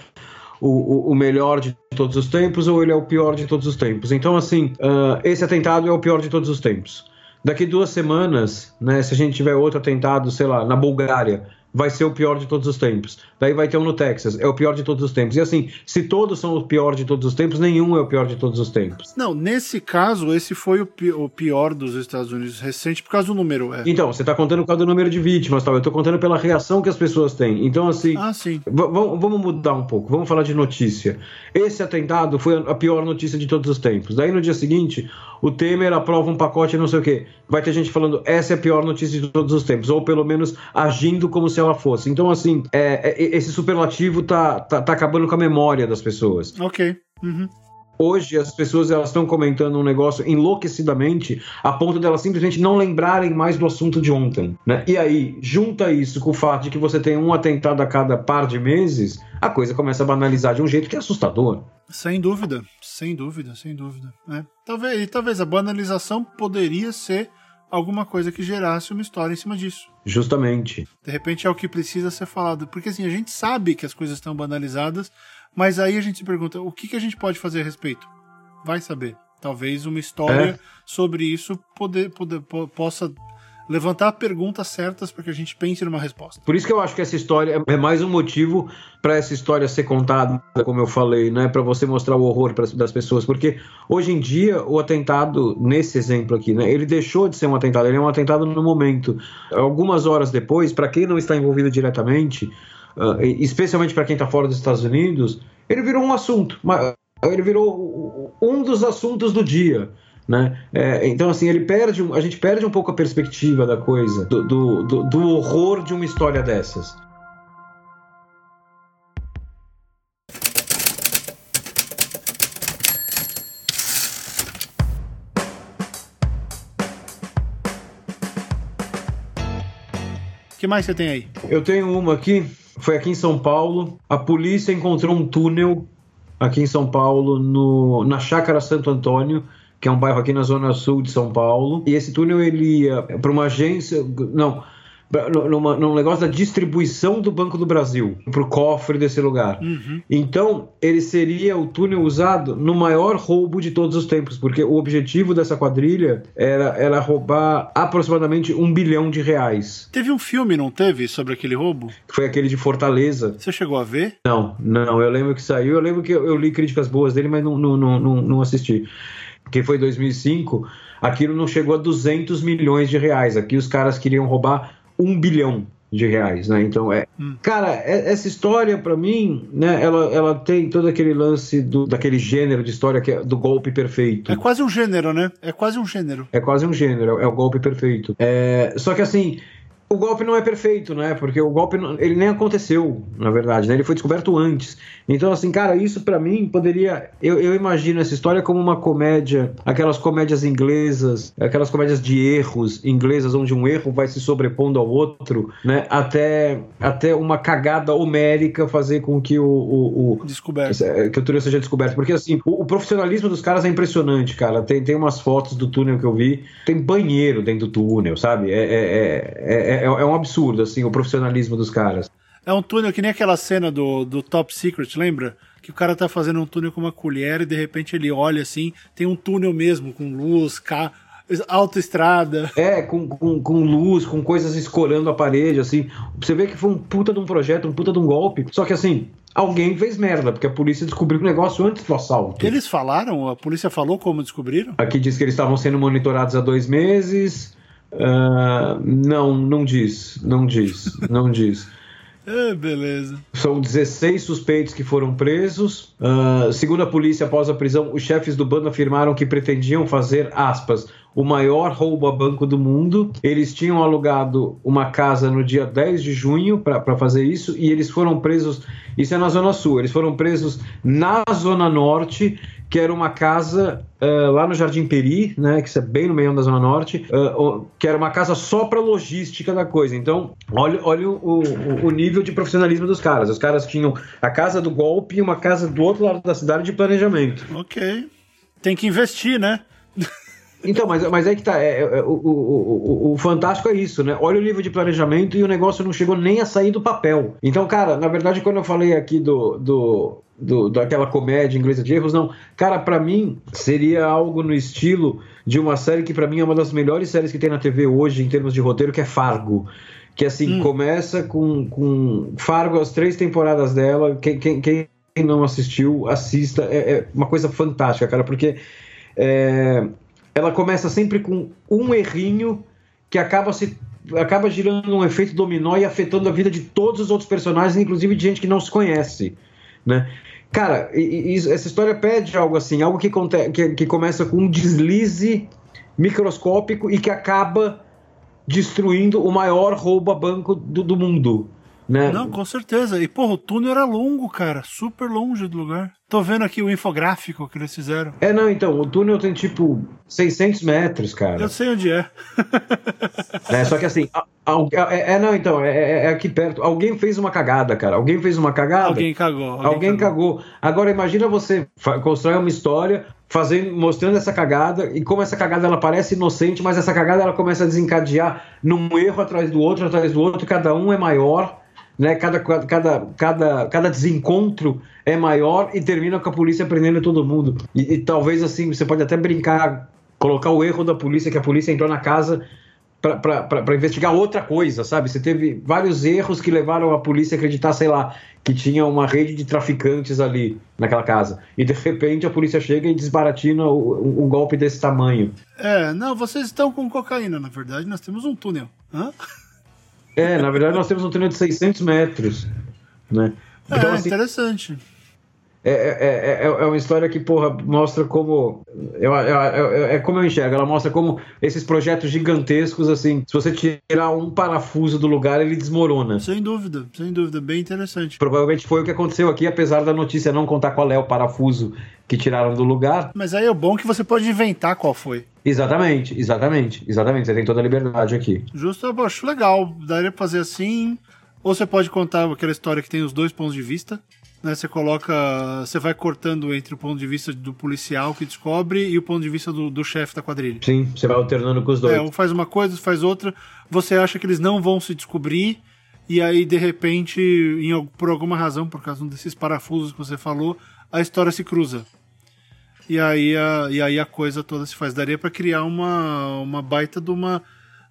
o, o, melhor de todos os tempos, ou ele é o pior de todos os tempos. Então, assim, uh, esse atentado é o pior de todos os tempos. Daqui duas semanas, né, se a gente tiver outro atentado, sei lá, na Bulgária, vai ser o pior de todos os tempos. Daí vai ter um no Texas, é o pior de todos os tempos. E assim, se todos são o pior de todos os tempos, nenhum é o pior de todos os tempos. Não, nesse caso, esse foi o, pi o pior dos Estados Unidos recente por causa do número. É. Então, você está contando por causa do número de vítimas, tal. Eu estou contando pela reação que as pessoas têm. Então, assim, ah, sim. vamos mudar um pouco, vamos falar de notícia. Esse atentado foi a pior notícia de todos os tempos. Daí no dia seguinte, o Temer aprova um pacote não sei o quê. Vai ter gente falando, essa é a pior notícia de todos os tempos, ou pelo menos agindo como se ela fosse. Então, assim, é, é, esse superlativo tá, tá, tá, acabando com a memória das pessoas. Ok. Uhum. Hoje as pessoas elas estão comentando um negócio enlouquecidamente a ponto delas simplesmente não lembrarem mais do assunto de ontem. Né? E aí, junta isso com o fato de que você tem um atentado a cada par de meses, a coisa começa a banalizar de um jeito que é assustador. Sem dúvida, sem dúvida, sem dúvida. É. Talvez, e talvez a banalização poderia ser alguma coisa que gerasse uma história em cima disso. Justamente. De repente é o que precisa ser falado. Porque assim, a gente sabe que as coisas estão banalizadas, mas aí a gente se pergunta: o que, que a gente pode fazer a respeito? Vai saber. Talvez uma história é. sobre isso poder, poder, possa levantar perguntas certas para que a gente pense numa resposta. Por isso que eu acho que essa história é mais um motivo para essa história ser contada, como eu falei, né, para você mostrar o horror das pessoas, porque hoje em dia o atentado nesse exemplo aqui, né, ele deixou de ser um atentado, ele é um atentado no momento. Algumas horas depois, para quem não está envolvido diretamente, uh, especialmente para quem está fora dos Estados Unidos, ele virou um assunto, ele virou um dos assuntos do dia. Né? É, então, assim, ele perde, a gente perde um pouco a perspectiva da coisa, do, do, do, do horror de uma história dessas. O que mais você tem aí? Eu tenho uma aqui, foi aqui em São Paulo. A polícia encontrou um túnel aqui em São Paulo, no, na Chácara Santo Antônio, que é um bairro aqui na zona sul de São Paulo. E esse túnel ele ia para uma agência, não, numa, num negócio da distribuição do Banco do Brasil para o cofre desse lugar. Uhum. Então, ele seria o túnel usado no maior roubo de todos os tempos, porque o objetivo dessa quadrilha era, era roubar aproximadamente um bilhão de reais. Teve um filme, não teve, sobre aquele roubo? Foi aquele de Fortaleza. Você chegou a ver? Não, não. Eu lembro que saiu, eu lembro que eu, eu li críticas boas dele, mas não, não, não, não, assisti que foi 2005, aquilo não chegou a 200 milhões de reais. Aqui os caras queriam roubar um bilhão de reais, né? Então é, hum. cara, é, essa história para mim, né? Ela, ela tem todo aquele lance do, daquele gênero de história que é do golpe perfeito. É quase um gênero, né? É quase um gênero. É quase um gênero, é o golpe perfeito. É, só que assim, o golpe não é perfeito, né? Porque o golpe ele nem aconteceu, na verdade, né? Ele foi descoberto antes. Então, assim, cara, isso para mim poderia. Eu, eu, imagino essa história como uma comédia, aquelas comédias inglesas, aquelas comédias de erros inglesas, onde um erro vai se sobrepondo ao outro, né? Até, até uma cagada homérica fazer com que o. o, o descoberto. Que o túnel seja descoberto. Porque, assim, o, o, profissionalismo dos caras é impressionante, cara. Tem, tem umas fotos do túnel que eu vi, tem banheiro dentro do túnel, sabe? é, é, é, é é, é, um absurdo, assim, o profissionalismo dos caras. É um túnel que nem aquela cena do, do Top Secret, lembra? Que o cara tá fazendo um túnel com uma colher e de repente ele olha assim, tem um túnel mesmo, com luz, carro autoestrada. É, com, com, com, luz, com coisas escorando a parede, assim. Você vê que foi um puta de um projeto, um puta de um golpe. Só que assim, alguém fez merda, porque a polícia descobriu o negócio antes do assalto. Eles falaram? A polícia falou como descobriram? Aqui diz que eles estavam sendo monitorados há dois meses. Uh, não, não diz, não diz, não diz. É, beleza. São 16 suspeitos que foram presos. Uh, segundo a polícia, após a prisão, os chefes do bando afirmaram que pretendiam fazer, aspas, o maior roubo a banco do mundo. Eles tinham alugado uma casa no dia 10 de junho para fazer isso e eles foram presos. Isso é na Zona Sul. Eles foram presos na Zona Norte que era uma casa uh, lá no Jardim Peri, né, que é bem no meio da Zona Norte, uh, que era uma casa só para logística da coisa. Então, olha, olha o, o, o, nível de profissionalismo dos caras. Os caras tinham a casa do golpe e uma casa do outro lado da cidade de planejamento. Ok. Tem que investir, né? Então, mas, mas é que tá. É, é, o, o, o, o, fantástico é isso, né? Olha o nível de planejamento e o negócio não chegou nem a sair do papel. Então, cara, na verdade, quando eu falei aqui do, do, do daquela comédia inglesa de erros, não. Cara, para mim, seria algo no estilo de uma série que para mim é uma das melhores séries que tem na TV hoje em termos de roteiro, que é Fargo que assim, hum. começa com, com Fargo, as três temporadas dela. Quem, quem, quem não assistiu, assista. É, é uma coisa fantástica, cara, porque é, ela começa sempre com um errinho que acaba se acaba girando um efeito dominó e afetando a vida de todos os outros personagens, inclusive de gente que não se conhece, né? Cara, essa história pede algo assim, algo que, que, que começa com um deslize microscópico e que acaba destruindo o maior roubo a banco do, do mundo. Né? Não, com certeza. E, porra, o túnel era longo, cara. Super longe do lugar. Tô vendo aqui o infográfico que eles fizeram. É, não, então. O túnel tem, tipo, 600 metros, cara. Eu sei onde é. é, só que assim... A, a, é, é, não, então. É, é, é, aqui perto. Alguém fez uma cagada, cara. Alguém fez uma cagada. Alguém cagou. Alguém, alguém cagou. cagou. Agora, imagina você constrói uma história fazendo, mostrando essa cagada e como essa cagada ela parece inocente, mas essa cagada ela começa a desencadear num erro atrás do outro, atrás do outro, e cada um é maior né? Cada, cada, cada, cada desencontro é maior e termina com a polícia prendendo todo mundo. E, e talvez assim, você pode até brincar, colocar o erro da polícia, que a polícia entrou na casa para investigar outra coisa, sabe? Você teve vários erros que levaram a polícia a acreditar, sei lá, que tinha uma rede de traficantes ali naquela casa. E de repente a polícia chega e desbaratina um, um golpe desse tamanho. É, não, vocês estão com cocaína, na verdade, nós temos um túnel. Hã? É, na verdade nós temos um túnel de 600 metros, né? Então, é, assim, interessante. É, é, é, é, uma história que, porra, mostra como. Eu, eu, é como eu enxergo, ela mostra como esses projetos gigantescos, assim, se você tirar um parafuso do lugar, ele desmorona. Sem dúvida, sem dúvida, bem interessante. Provavelmente foi o que aconteceu aqui, apesar da notícia não contar qual é o parafuso que tiraram do lugar. Mas aí é bom que você pode inventar qual foi. Exatamente, exatamente, exatamente. Você tem toda a liberdade aqui. Justo, eu acho legal. Daria pra fazer assim. Ou você pode contar aquela história que tem os dois pontos de vista. Né? Você coloca. Você vai cortando entre o ponto de vista do policial que descobre e o ponto de vista do, do chefe da quadrilha. Sim, você vai alternando com os dois. É, um faz uma coisa, faz outra. Você acha que eles não vão se descobrir. E aí, de repente, em, por alguma razão, por causa desses parafusos que você falou, a história se cruza. E aí a, e aí a coisa toda se faz. Daria para criar uma, uma baita de uma,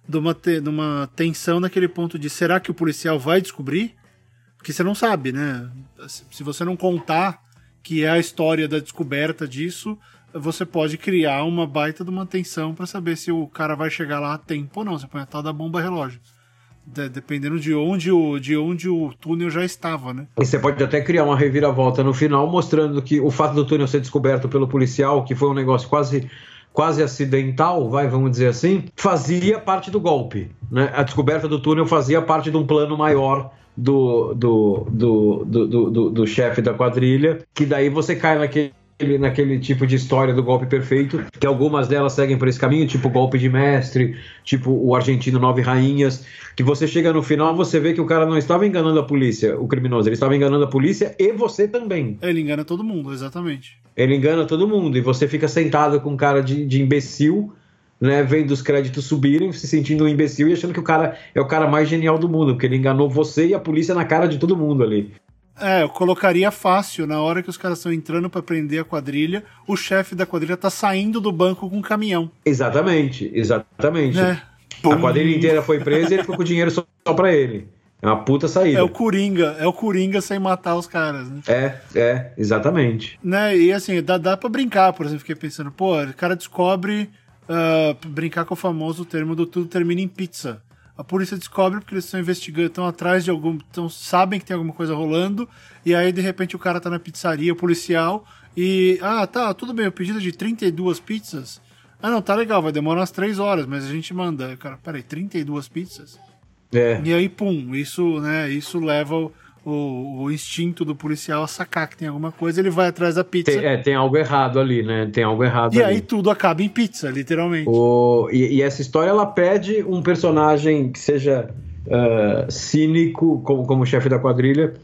de, uma te, de uma tensão naquele ponto de será que o policial vai descobrir? Porque você não sabe, né? Se você não contar que é a história da descoberta disso, você pode criar uma baita de uma tensão para saber se o cara vai chegar lá a tempo ou não. Você põe a tal da bomba relógio de, dependendo de onde, o, de onde o túnel já estava, né? E você pode até criar uma reviravolta no final, mostrando que o fato do túnel ser descoberto pelo policial, que foi um negócio quase quase acidental, vai, vamos dizer assim, fazia parte do golpe. Né? A descoberta do túnel fazia parte de um plano maior do, do, do, do, do, do, do chefe da quadrilha, que daí você cai naquele naquele tipo de história do golpe perfeito, que algumas delas seguem por esse caminho, tipo golpe de mestre, tipo o argentino Nove Rainhas, que você chega no final você vê que o cara não estava enganando a polícia, o criminoso, ele estava enganando a polícia e você também. Ele engana todo mundo, exatamente. Ele engana todo mundo e você fica sentado com um cara de, de imbecil, né, vendo os créditos subirem, se sentindo um imbecil e achando que o cara é o cara mais genial do mundo, porque ele enganou você e a polícia na cara de todo mundo ali. É, eu colocaria fácil, na hora que os caras estão entrando para prender a quadrilha, o chefe da quadrilha tá saindo do banco com um caminhão. Exatamente, exatamente. É. A quadrilha inteira foi presa e ele ficou com o dinheiro só, só pra ele. É uma puta saída. É o Coringa, é o Coringa sem matar os caras, né? É, é, exatamente. Né, e assim, dá, dá pra brincar, por exemplo, fiquei pensando, pô, o cara descobre uh, brincar com o famoso termo do tudo termina em pizza. A polícia descobre porque eles estão investigando, estão atrás de algum. Tão, sabem que tem alguma coisa rolando. E aí, de repente, o cara tá na pizzaria, o policial. E. Ah, tá, tudo bem, o pedido é de 32 pizzas. Ah, não, tá legal, vai demorar umas 3 horas, mas a gente manda. Cara, peraí, 32 pizzas? É. E aí, pum, isso, né, isso leva o, o, instinto do policial a sacar que tem alguma coisa, ele vai atrás da pizza. Tem, é, tem algo errado ali, né? Tem algo errado E ali. aí tudo acaba em pizza, literalmente. O, e, e, essa história, ela pede um personagem que seja uh, cínico, como, como chefe da quadrilha,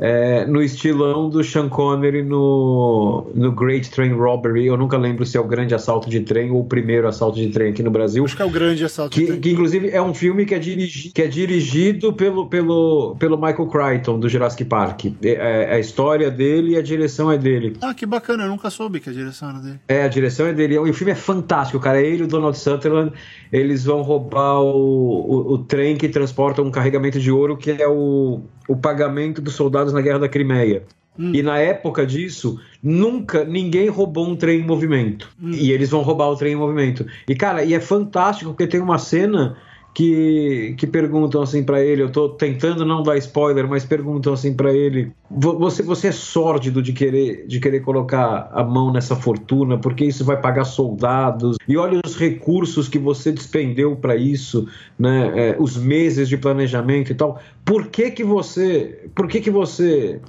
é, no estilão do Sean Connery no, no Great Train Robbery. Eu nunca lembro se é o Grande Assalto de Trem ou o primeiro Assalto de Trem aqui no Brasil. Acho que é o Grande Assalto que, de Trem. Que inclusive é um filme que é, dirigi, que é dirigido pelo, pelo, pelo Michael Crichton do Jurassic Park. É, é, a história dele e a direção é dele. Ah, que bacana, eu nunca soube que a direção era dele. É, a direção é dele. E o filme é fantástico, cara. Ele e o Donald Sutherland, eles vão roubar o, o, o trem que transporta um carregamento de ouro que é o, o pagamento dos soldados na Guerra da Crimeia. Hum. E na época disso, nunca ninguém roubou um trem em movimento. Hum. E eles vão roubar o trem em movimento. E cara, e é fantástico porque tem uma cena que, que perguntam assim para ele, eu tô tentando não dar spoiler, mas perguntam assim para ele, você, você é sórdido de querer, de querer colocar a mão nessa fortuna, porque isso vai pagar soldados, e olha os recursos que você despendeu para isso, né, é, os meses de planejamento e tal, por que que você, por que que você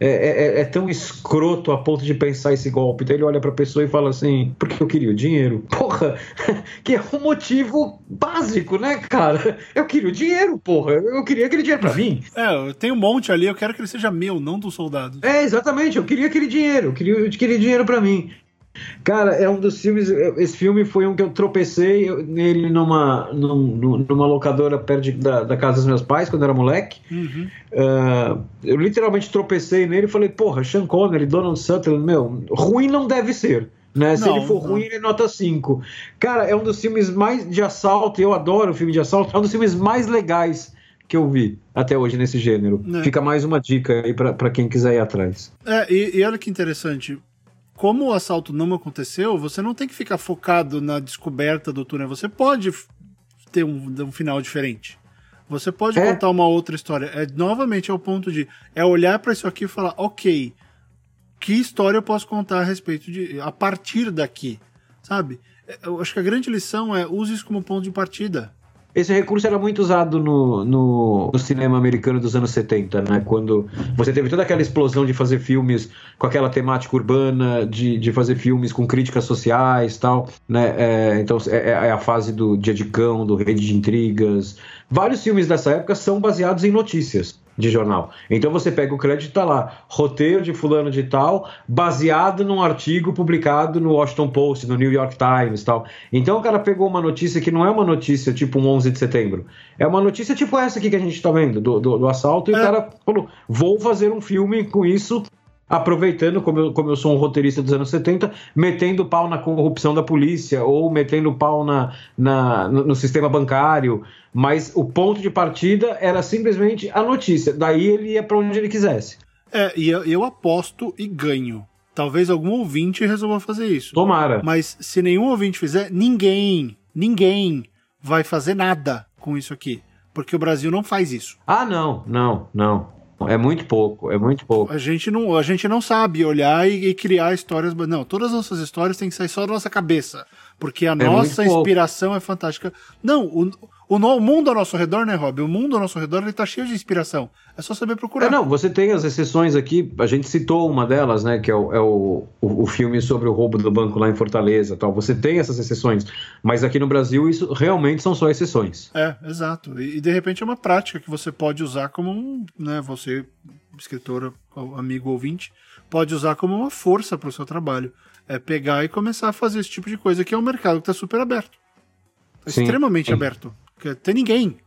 é, é, é, tão escroto a ponto de pensar esse golpe. Então ele olha pra pessoa e fala assim: porque eu queria o dinheiro. Porra, que é um motivo básico, né, cara? Eu queria o dinheiro, porra. Eu queria aquele dinheiro pra mim. É, eu tenho um monte ali, eu quero que ele seja meu, não dos soldados. É, exatamente, eu queria aquele dinheiro, eu queria, eu queria dinheiro pra mim. Cara, é um dos filmes. Esse filme foi um que eu tropecei nele numa, numa locadora perto da, da casa dos meus pais, quando eu era moleque. Uhum. Uh, eu literalmente tropecei nele e falei: Porra, Sean Connery, Donald Sutherland, meu, ruim não deve ser. Né? Se não, ele for não. ruim, ele é nota 5. Cara, é um dos filmes mais de assalto, eu adoro filme de assalto, é um dos filmes mais legais que eu vi até hoje nesse gênero. É. Fica mais uma dica aí para quem quiser ir atrás. É, e, e olha que interessante como o assalto não aconteceu, você não tem que ficar focado na descoberta do túnel. Você pode ter um, um final diferente. Você pode é. contar uma outra história. É novamente é o ponto de é olhar para isso aqui e falar, ok, que história eu posso contar a respeito de a partir daqui, sabe? É, eu acho que a grande lição é use isso como ponto de partida. Esse recurso era muito usado no, no, no, cinema americano dos anos 70, né? Quando você teve toda aquela explosão de fazer filmes com aquela temática urbana, de, de fazer filmes com críticas sociais tal, né? É, então é, é, a fase do Dia de Cão, do Rede de Intrigas. Vários filmes dessa época são baseados em notícias de jornal. Então você pega o crédito tá lá, roteiro de fulano de tal, baseado num artigo publicado no Washington Post, no New York Times, tal. Então o cara pegou uma notícia que não é uma notícia tipo um 11 de setembro, é uma notícia tipo essa aqui que a gente tá vendo do, do, do assalto e é. o cara falou, vou fazer um filme com isso aproveitando, como eu, como eu sou um roteirista dos anos 70, metendo pau na corrupção da polícia ou metendo pau na, na, no, sistema bancário, mas o ponto de partida era simplesmente a notícia, daí ele ia para onde ele quisesse. É, e eu, eu aposto e ganho. Talvez algum ouvinte resolva fazer isso. Tomara. Mas se nenhum ouvinte fizer, ninguém, ninguém vai fazer nada com isso aqui. Porque o Brasil não faz isso. Ah, não, não, não. É muito pouco, é muito pouco. A gente não, a gente não sabe olhar e, e criar histórias. Não, todas as nossas histórias têm que sair só da nossa cabeça. Porque a é nossa inspiração pouco. é fantástica. Não, o, o, o, mundo ao nosso redor, né, Rob? O mundo ao nosso redor ele tá cheio de inspiração. É só saber procurar. É, não, você tem as exceções aqui, a gente citou uma delas, né? Que é o, é o, o, filme sobre o roubo do banco lá em Fortaleza tal. Você tem essas exceções. Mas aqui no Brasil, isso realmente são só exceções. É, exato. E, e de repente é uma prática que você pode usar como um. Né, você, escritor, amigo ouvinte, pode usar como uma força para o seu trabalho. É pegar e começar a fazer esse tipo de coisa, que é um mercado que está super aberto. Tá extremamente sim. aberto. Porque tem ninguém.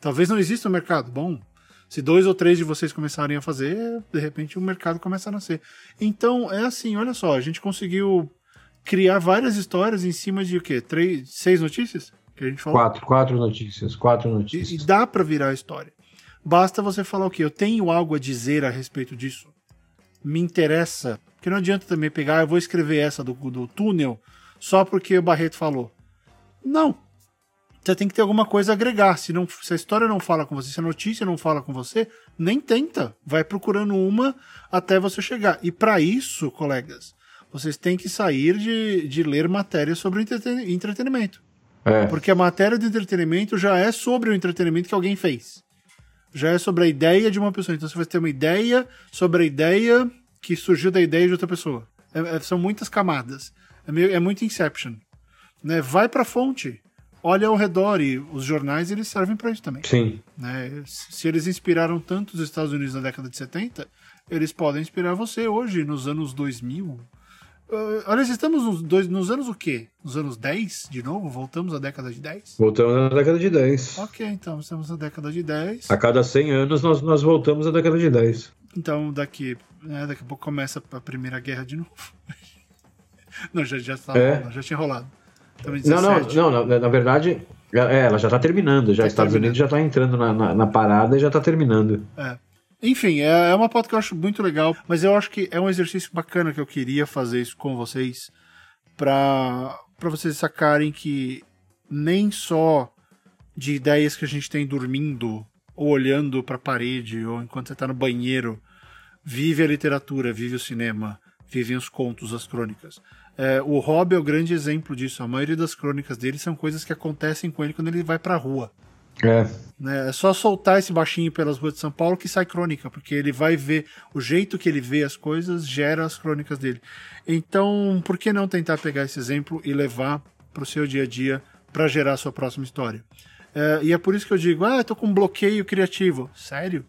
Talvez não exista um mercado. Bom, se dois ou três de vocês começarem a fazer, de repente o mercado começa a nascer. Então, é assim, olha só, a gente conseguiu criar várias histórias em cima de o quê? Três, seis notícias? Que a gente falou? Quatro, quatro notícias, quatro notícias. E, e dá para virar a história. Basta você falar o quê? Eu tenho algo a dizer a respeito disso. Me interessa. Porque não adianta também pegar, eu vou escrever essa do, do túnel só porque o Barreto falou. Não. Você tem que ter alguma coisa a agregar. Se, não, se a história não fala com você, se a notícia não fala com você, nem tenta. Vai procurando uma até você chegar. E para isso, colegas, vocês têm que sair de, de ler matérias sobre entretenimento. É. Porque a matéria de entretenimento já é sobre o entretenimento que alguém fez. Já é sobre a ideia de uma pessoa. Então você vai ter uma ideia sobre a ideia que surgiu da ideia de outra pessoa. É, é, são muitas camadas. É, meio, é muito Inception. Né? Vai pra fonte olha ao redor e os jornais eles servem para isso também. Sim. Né? Se eles inspiraram tanto os Estados Unidos na década de 70, eles podem inspirar você hoje, nos anos 2000. Uh, aliás, estamos nos, dois, nos anos o quê? Nos anos 10, de novo? Voltamos à década de 10? Voltamos à década de 10. Ok, então estamos na década de 10. A cada 100 anos nós, nós voltamos à década de 10. Então daqui, né, daqui a pouco começa a Primeira Guerra de novo. não, já, já, tava, É. já tinha rolado. Não, não, 17. não, na, na verdade, é, ela já tá terminando. Já Tá Estados terminando. Unidos já tá entrando na, na, na parada e já tá terminando. É. Enfim, é, é uma pauta que eu acho muito legal, mas eu acho que é um exercício bacana que eu queria fazer isso com vocês para para vocês sacarem que nem só de ideias que a gente tem dormindo ou olhando para a parede ou enquanto você tá no banheiro vive a literatura, vive o cinema, vivem os contos, as crônicas. É, o Rob é o grande exemplo disso. A maioria das crônicas dele são coisas que acontecem com ele quando ele vai pra rua. É. né? É só soltar esse baixinho pelas ruas de São Paulo que sai crônica, porque ele vai ver o jeito que ele vê as coisas gera as crônicas dele. Então, por que não tentar pegar esse exemplo e levar para o seu dia a dia para gerar a sua próxima história? É, e é por isso que eu digo, ah, eu tô com um bloqueio criativo. Sério?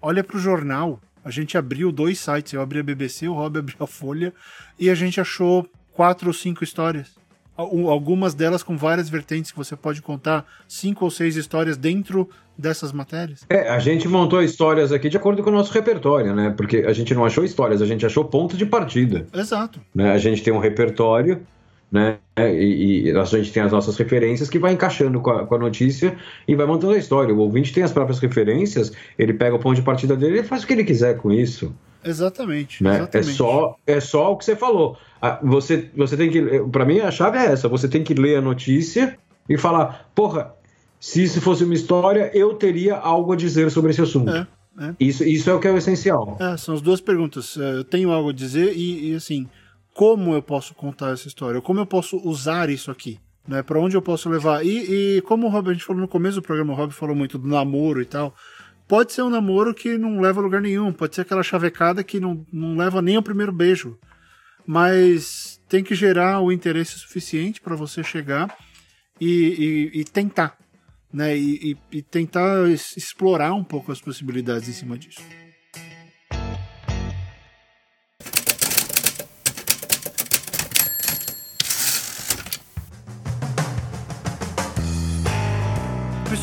Olha para o jornal. A gente abriu dois sites, eu abri a BBC, o Rob abriu a Folha, e a gente achou quatro ou cinco histórias. Al- Algumas delas com várias vertentes que você pode contar cinco ou seis histórias dentro dessas matérias. É, a gente montou histórias aqui de acordo com o nosso repertório, né? Porque a gente não achou histórias, a gente achou pontos de partida. Exato. Né? A gente tem um repertório, né? E, e a gente tem as nossas referências que vai encaixando com a, com a notícia e vai montando a história. O ouvinte tem as próprias referências, ele pega o ponto de partida dele e faz o que ele quiser com isso. Exatamente. Né? É exatamente. só é só o que você falou. Ah, Você você tem que para mim a chave é essa. Você tem que ler a notícia e falar, porra, se isso fosse uma história, eu teria algo a dizer sobre esse assunto. É, é. Isso, isso é o que é o essencial. É, são as duas perguntas. É, Eu tenho algo a dizer e, e, assim, como eu posso contar essa história? Como eu posso usar isso aqui? Né? Para onde eu posso levar? E, e como o Rob, a gente falou no começo do programa, o Rob falou muito do namoro e tal. Pode ser um namoro que não leva a lugar nenhum, pode ser aquela chavecada que não, não leva nem ao primeiro beijo. Mas tem que gerar o interesse suficiente para você chegar e, e- e tentar. Né? E, tentar explorar um pouco as possibilidades em cima disso.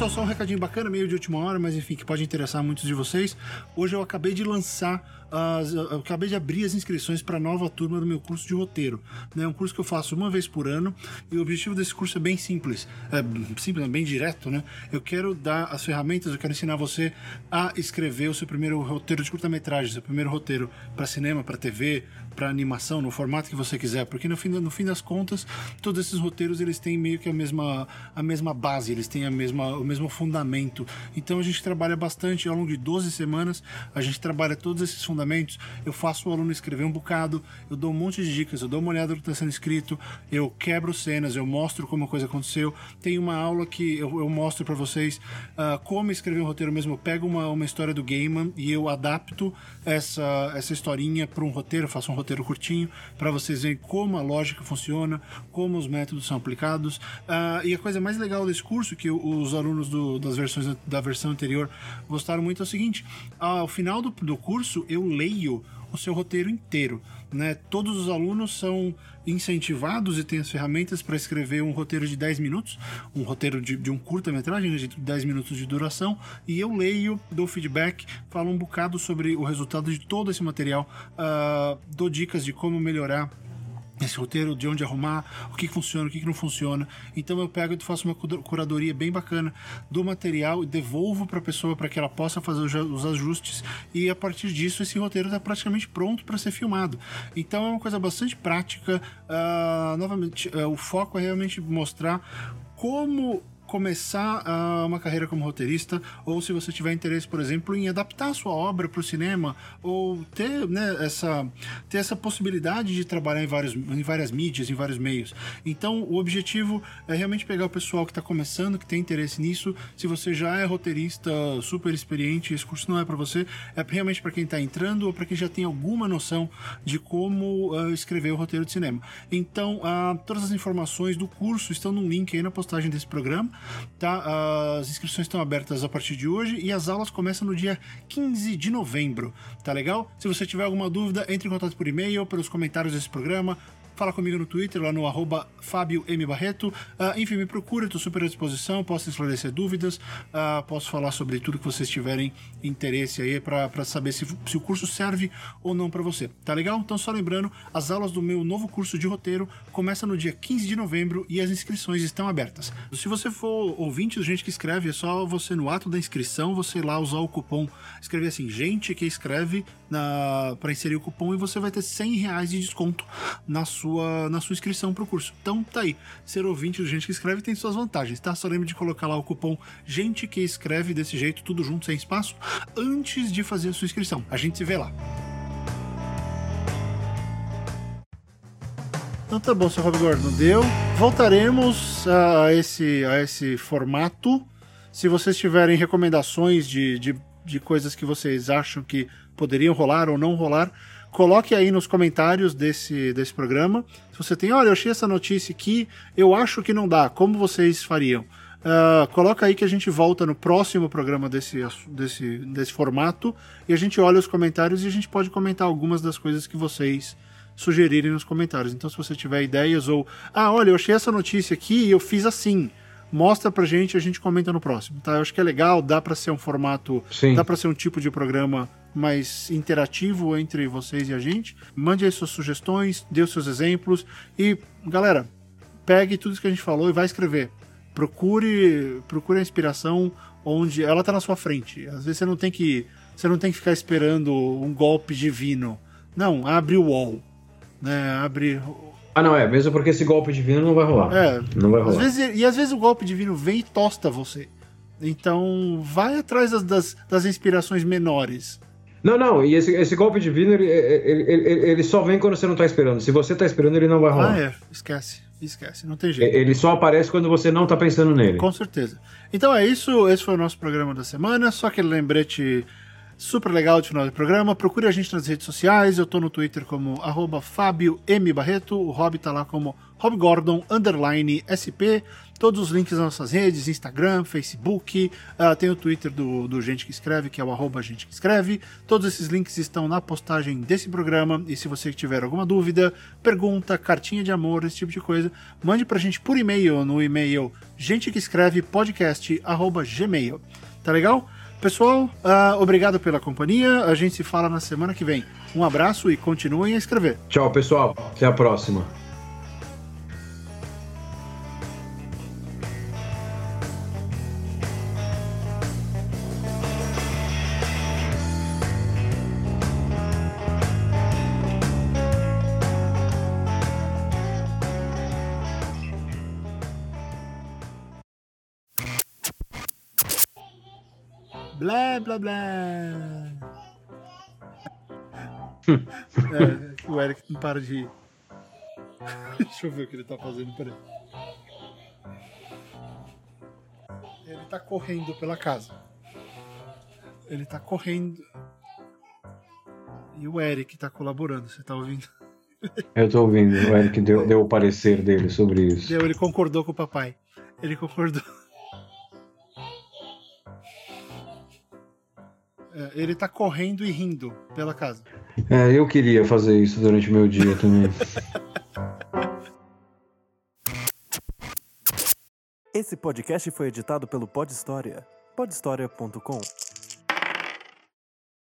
Pessoal, só um recadinho bacana, meio de última hora, mas enfim, que pode interessar muitos de vocês. Hoje eu acabei de lançar, as, eu acabei de abrir as inscrições para a nova turma do meu curso de roteiro. É né? um curso que eu faço uma vez por ano e o objetivo desse curso é bem simples, é simples, é bem direto, né? Eu quero dar as ferramentas, eu quero ensinar você a escrever o seu primeiro roteiro de curta-metragem, seu primeiro roteiro para cinema, para TV, para animação, no formato que você quiser, porque no fim, no fim das contas, todos esses roteiros eles têm meio que a mesma, a mesma base, eles têm a mesma, o mesmo fundamento. Então a gente trabalha bastante ao longo de 12 semanas, a gente trabalha todos esses fundamentos. Eu faço o aluno escrever um bocado, eu dou um monte de dicas, eu dou uma olhada no que está sendo escrito, eu quebro cenas, eu mostro como a coisa aconteceu. Tem uma aula que eu, eu mostro para vocês ah, como escrever um roteiro mesmo. Eu pego uma, uma história do Gaiman e eu adapto essa, essa historinha para um roteiro, faço um roteiro curtinho para vocês verem como a lógica funciona, como os métodos são aplicados. Ah, e a coisa mais legal desse curso, que os alunos do- das versões da versão anterior gostaram muito, é o seguinte: ao final do, do curso eu leio o seu roteiro inteiro. Né? Todos os alunos são incentivados e têm as ferramentas para escrever um roteiro de 10 minutos, um roteiro de, de um curta-metragem né, de 10 minutos de duração, e eu leio, dou feedback, falo um bocado sobre o resultado de todo esse material, ah, dou dicas de como melhorar esse roteiro, de onde arrumar, o que funciona, o que não funciona. Então eu pego e faço uma cura- curadoria bem bacana do material e devolvo para a pessoa para que ela possa fazer os ajustes e a partir disso esse roteiro está praticamente pronto para ser filmado. Então é uma coisa bastante prática. Ah, novamente, ah, o foco é realmente mostrar como começar uh, uma carreira como roteirista, ou se você tiver interesse, por exemplo, em adaptar a sua obra para o cinema, ou ter, né, essa, ter essa possibilidade de trabalhar em, vários, em várias mídias, em vários meios. Então, o objetivo é realmente pegar o pessoal que está começando, que tem interesse nisso. Se você já é roteirista super experiente, esse curso não é para você, é realmente para quem está entrando ou para quem já tem alguma noção de como uh, escrever o roteiro de cinema. Então, uh, todas as informações do curso estão no link aí na postagem desse programa. Tá? As inscrições estão abertas a partir de hoje e as aulas começam no dia 15 de novembro. Tá legal? Se você tiver alguma dúvida, entre em contato por e-mail, pelos comentários desse programa fala comigo no Twitter, lá no arroba Fábio M. Barreto. Uh, enfim, me procura, estou super à disposição, posso esclarecer dúvidas, uh, posso falar sobre tudo que vocês tiverem interesse aí para saber se, se o curso serve ou não para você. Tá legal? Então, só lembrando, as aulas do meu novo curso de roteiro começam no dia 15 de novembro e as inscrições estão abertas. Se você for ouvinte Gente que Escreve, é só você, no ato da inscrição, você lá usar o cupom, escrever assim, gente que escreve para inserir o cupom e você vai ter 100 reais de desconto na sua sua, na sua inscrição para o curso. Então tá aí, ser ouvinte do Gente que Escreve tem suas vantagens, tá? Só lembre de colocar lá o cupom Gente que Escreve desse jeito, tudo junto, sem espaço, antes de fazer a sua inscrição. A gente se vê lá. Então tá bom, seu Rob Gordon, deu. Voltaremos a esse, a esse formato. Se vocês tiverem recomendações de, de, de coisas que vocês acham que poderiam rolar ou não rolar, coloque aí nos comentários desse, desse programa. Se você tem, olha, eu achei essa notícia aqui, eu acho que não dá, como vocês fariam? Uh, coloca aí que a gente volta no próximo programa desse, desse, desse formato e a gente olha os comentários e a gente pode comentar algumas das coisas que vocês sugerirem nos comentários. Então, se você tiver ideias ou, ah, olha, eu achei essa notícia aqui e eu fiz assim mostra pra gente e a gente comenta no próximo, tá? Eu acho que é legal, dá para ser um formato, Sim. dá para ser um tipo de programa mais interativo entre vocês e a gente. Mande aí suas sugestões, dê os seus exemplos e, galera, pegue tudo isso que a gente falou e vai escrever. Procure, procure a inspiração onde ela está na sua frente. Às vezes você não tem que, você não tem que ficar esperando um golpe divino. Não, abre o wall, né? Abre ah, não, é. Mesmo porque esse golpe divino não vai rolar. É. Não vai rolar. Às vezes, e às vezes o golpe divino vem e tosta você. Então, vai atrás das, das, das inspirações menores. Não, não, e esse, esse golpe divino, ele, ele, ele, ele, só vem quando você não tá esperando. Se você tá esperando, ele não vai rolar. Ah, é, esquece, esquece, não tem jeito. Ele só aparece quando você não tá pensando nele. Com certeza. Então é isso, esse foi o nosso programa da semana. Só aquele lembrete super legal de final do programa. Procure a gente nas redes sociais. Eu tô no Twitter como arroba Fábio M. Barreto. O Rob tá lá como Rob Gordon underline SP. Todos os links nas nossas redes, Instagram, Facebook, uh, tem o Twitter do, do Gente que Escreve, que é o arroba Gente que Escreve. Todos esses links estão na postagem desse programa. E se você tiver alguma dúvida, pergunta, cartinha de amor, esse tipo de coisa, mande pra gente por e-mail no e-mail gente que escreve podcast arroba gmail. Tá legal? Pessoal, uh, obrigado pela companhia. A gente se fala na semana que vem. Um abraço e continuem a escrever. Tchau, pessoal. Até a próxima. Blá, blá, é, o Eric não para de rir. Deixa eu ver o que ele tá fazendo, peraí. Ele tá correndo pela casa. Ele tá correndo. E o Eric tá colaborando, você tá ouvindo? Eu tô ouvindo, o Eric deu, deu o parecer dele sobre isso. Deu, ele concordou com o papai. Ele concordou. Ele tá correndo e rindo pela casa. É, eu queria fazer isso durante o meu dia também. Esse podcast foi editado pelo Pod História. podhistoria.com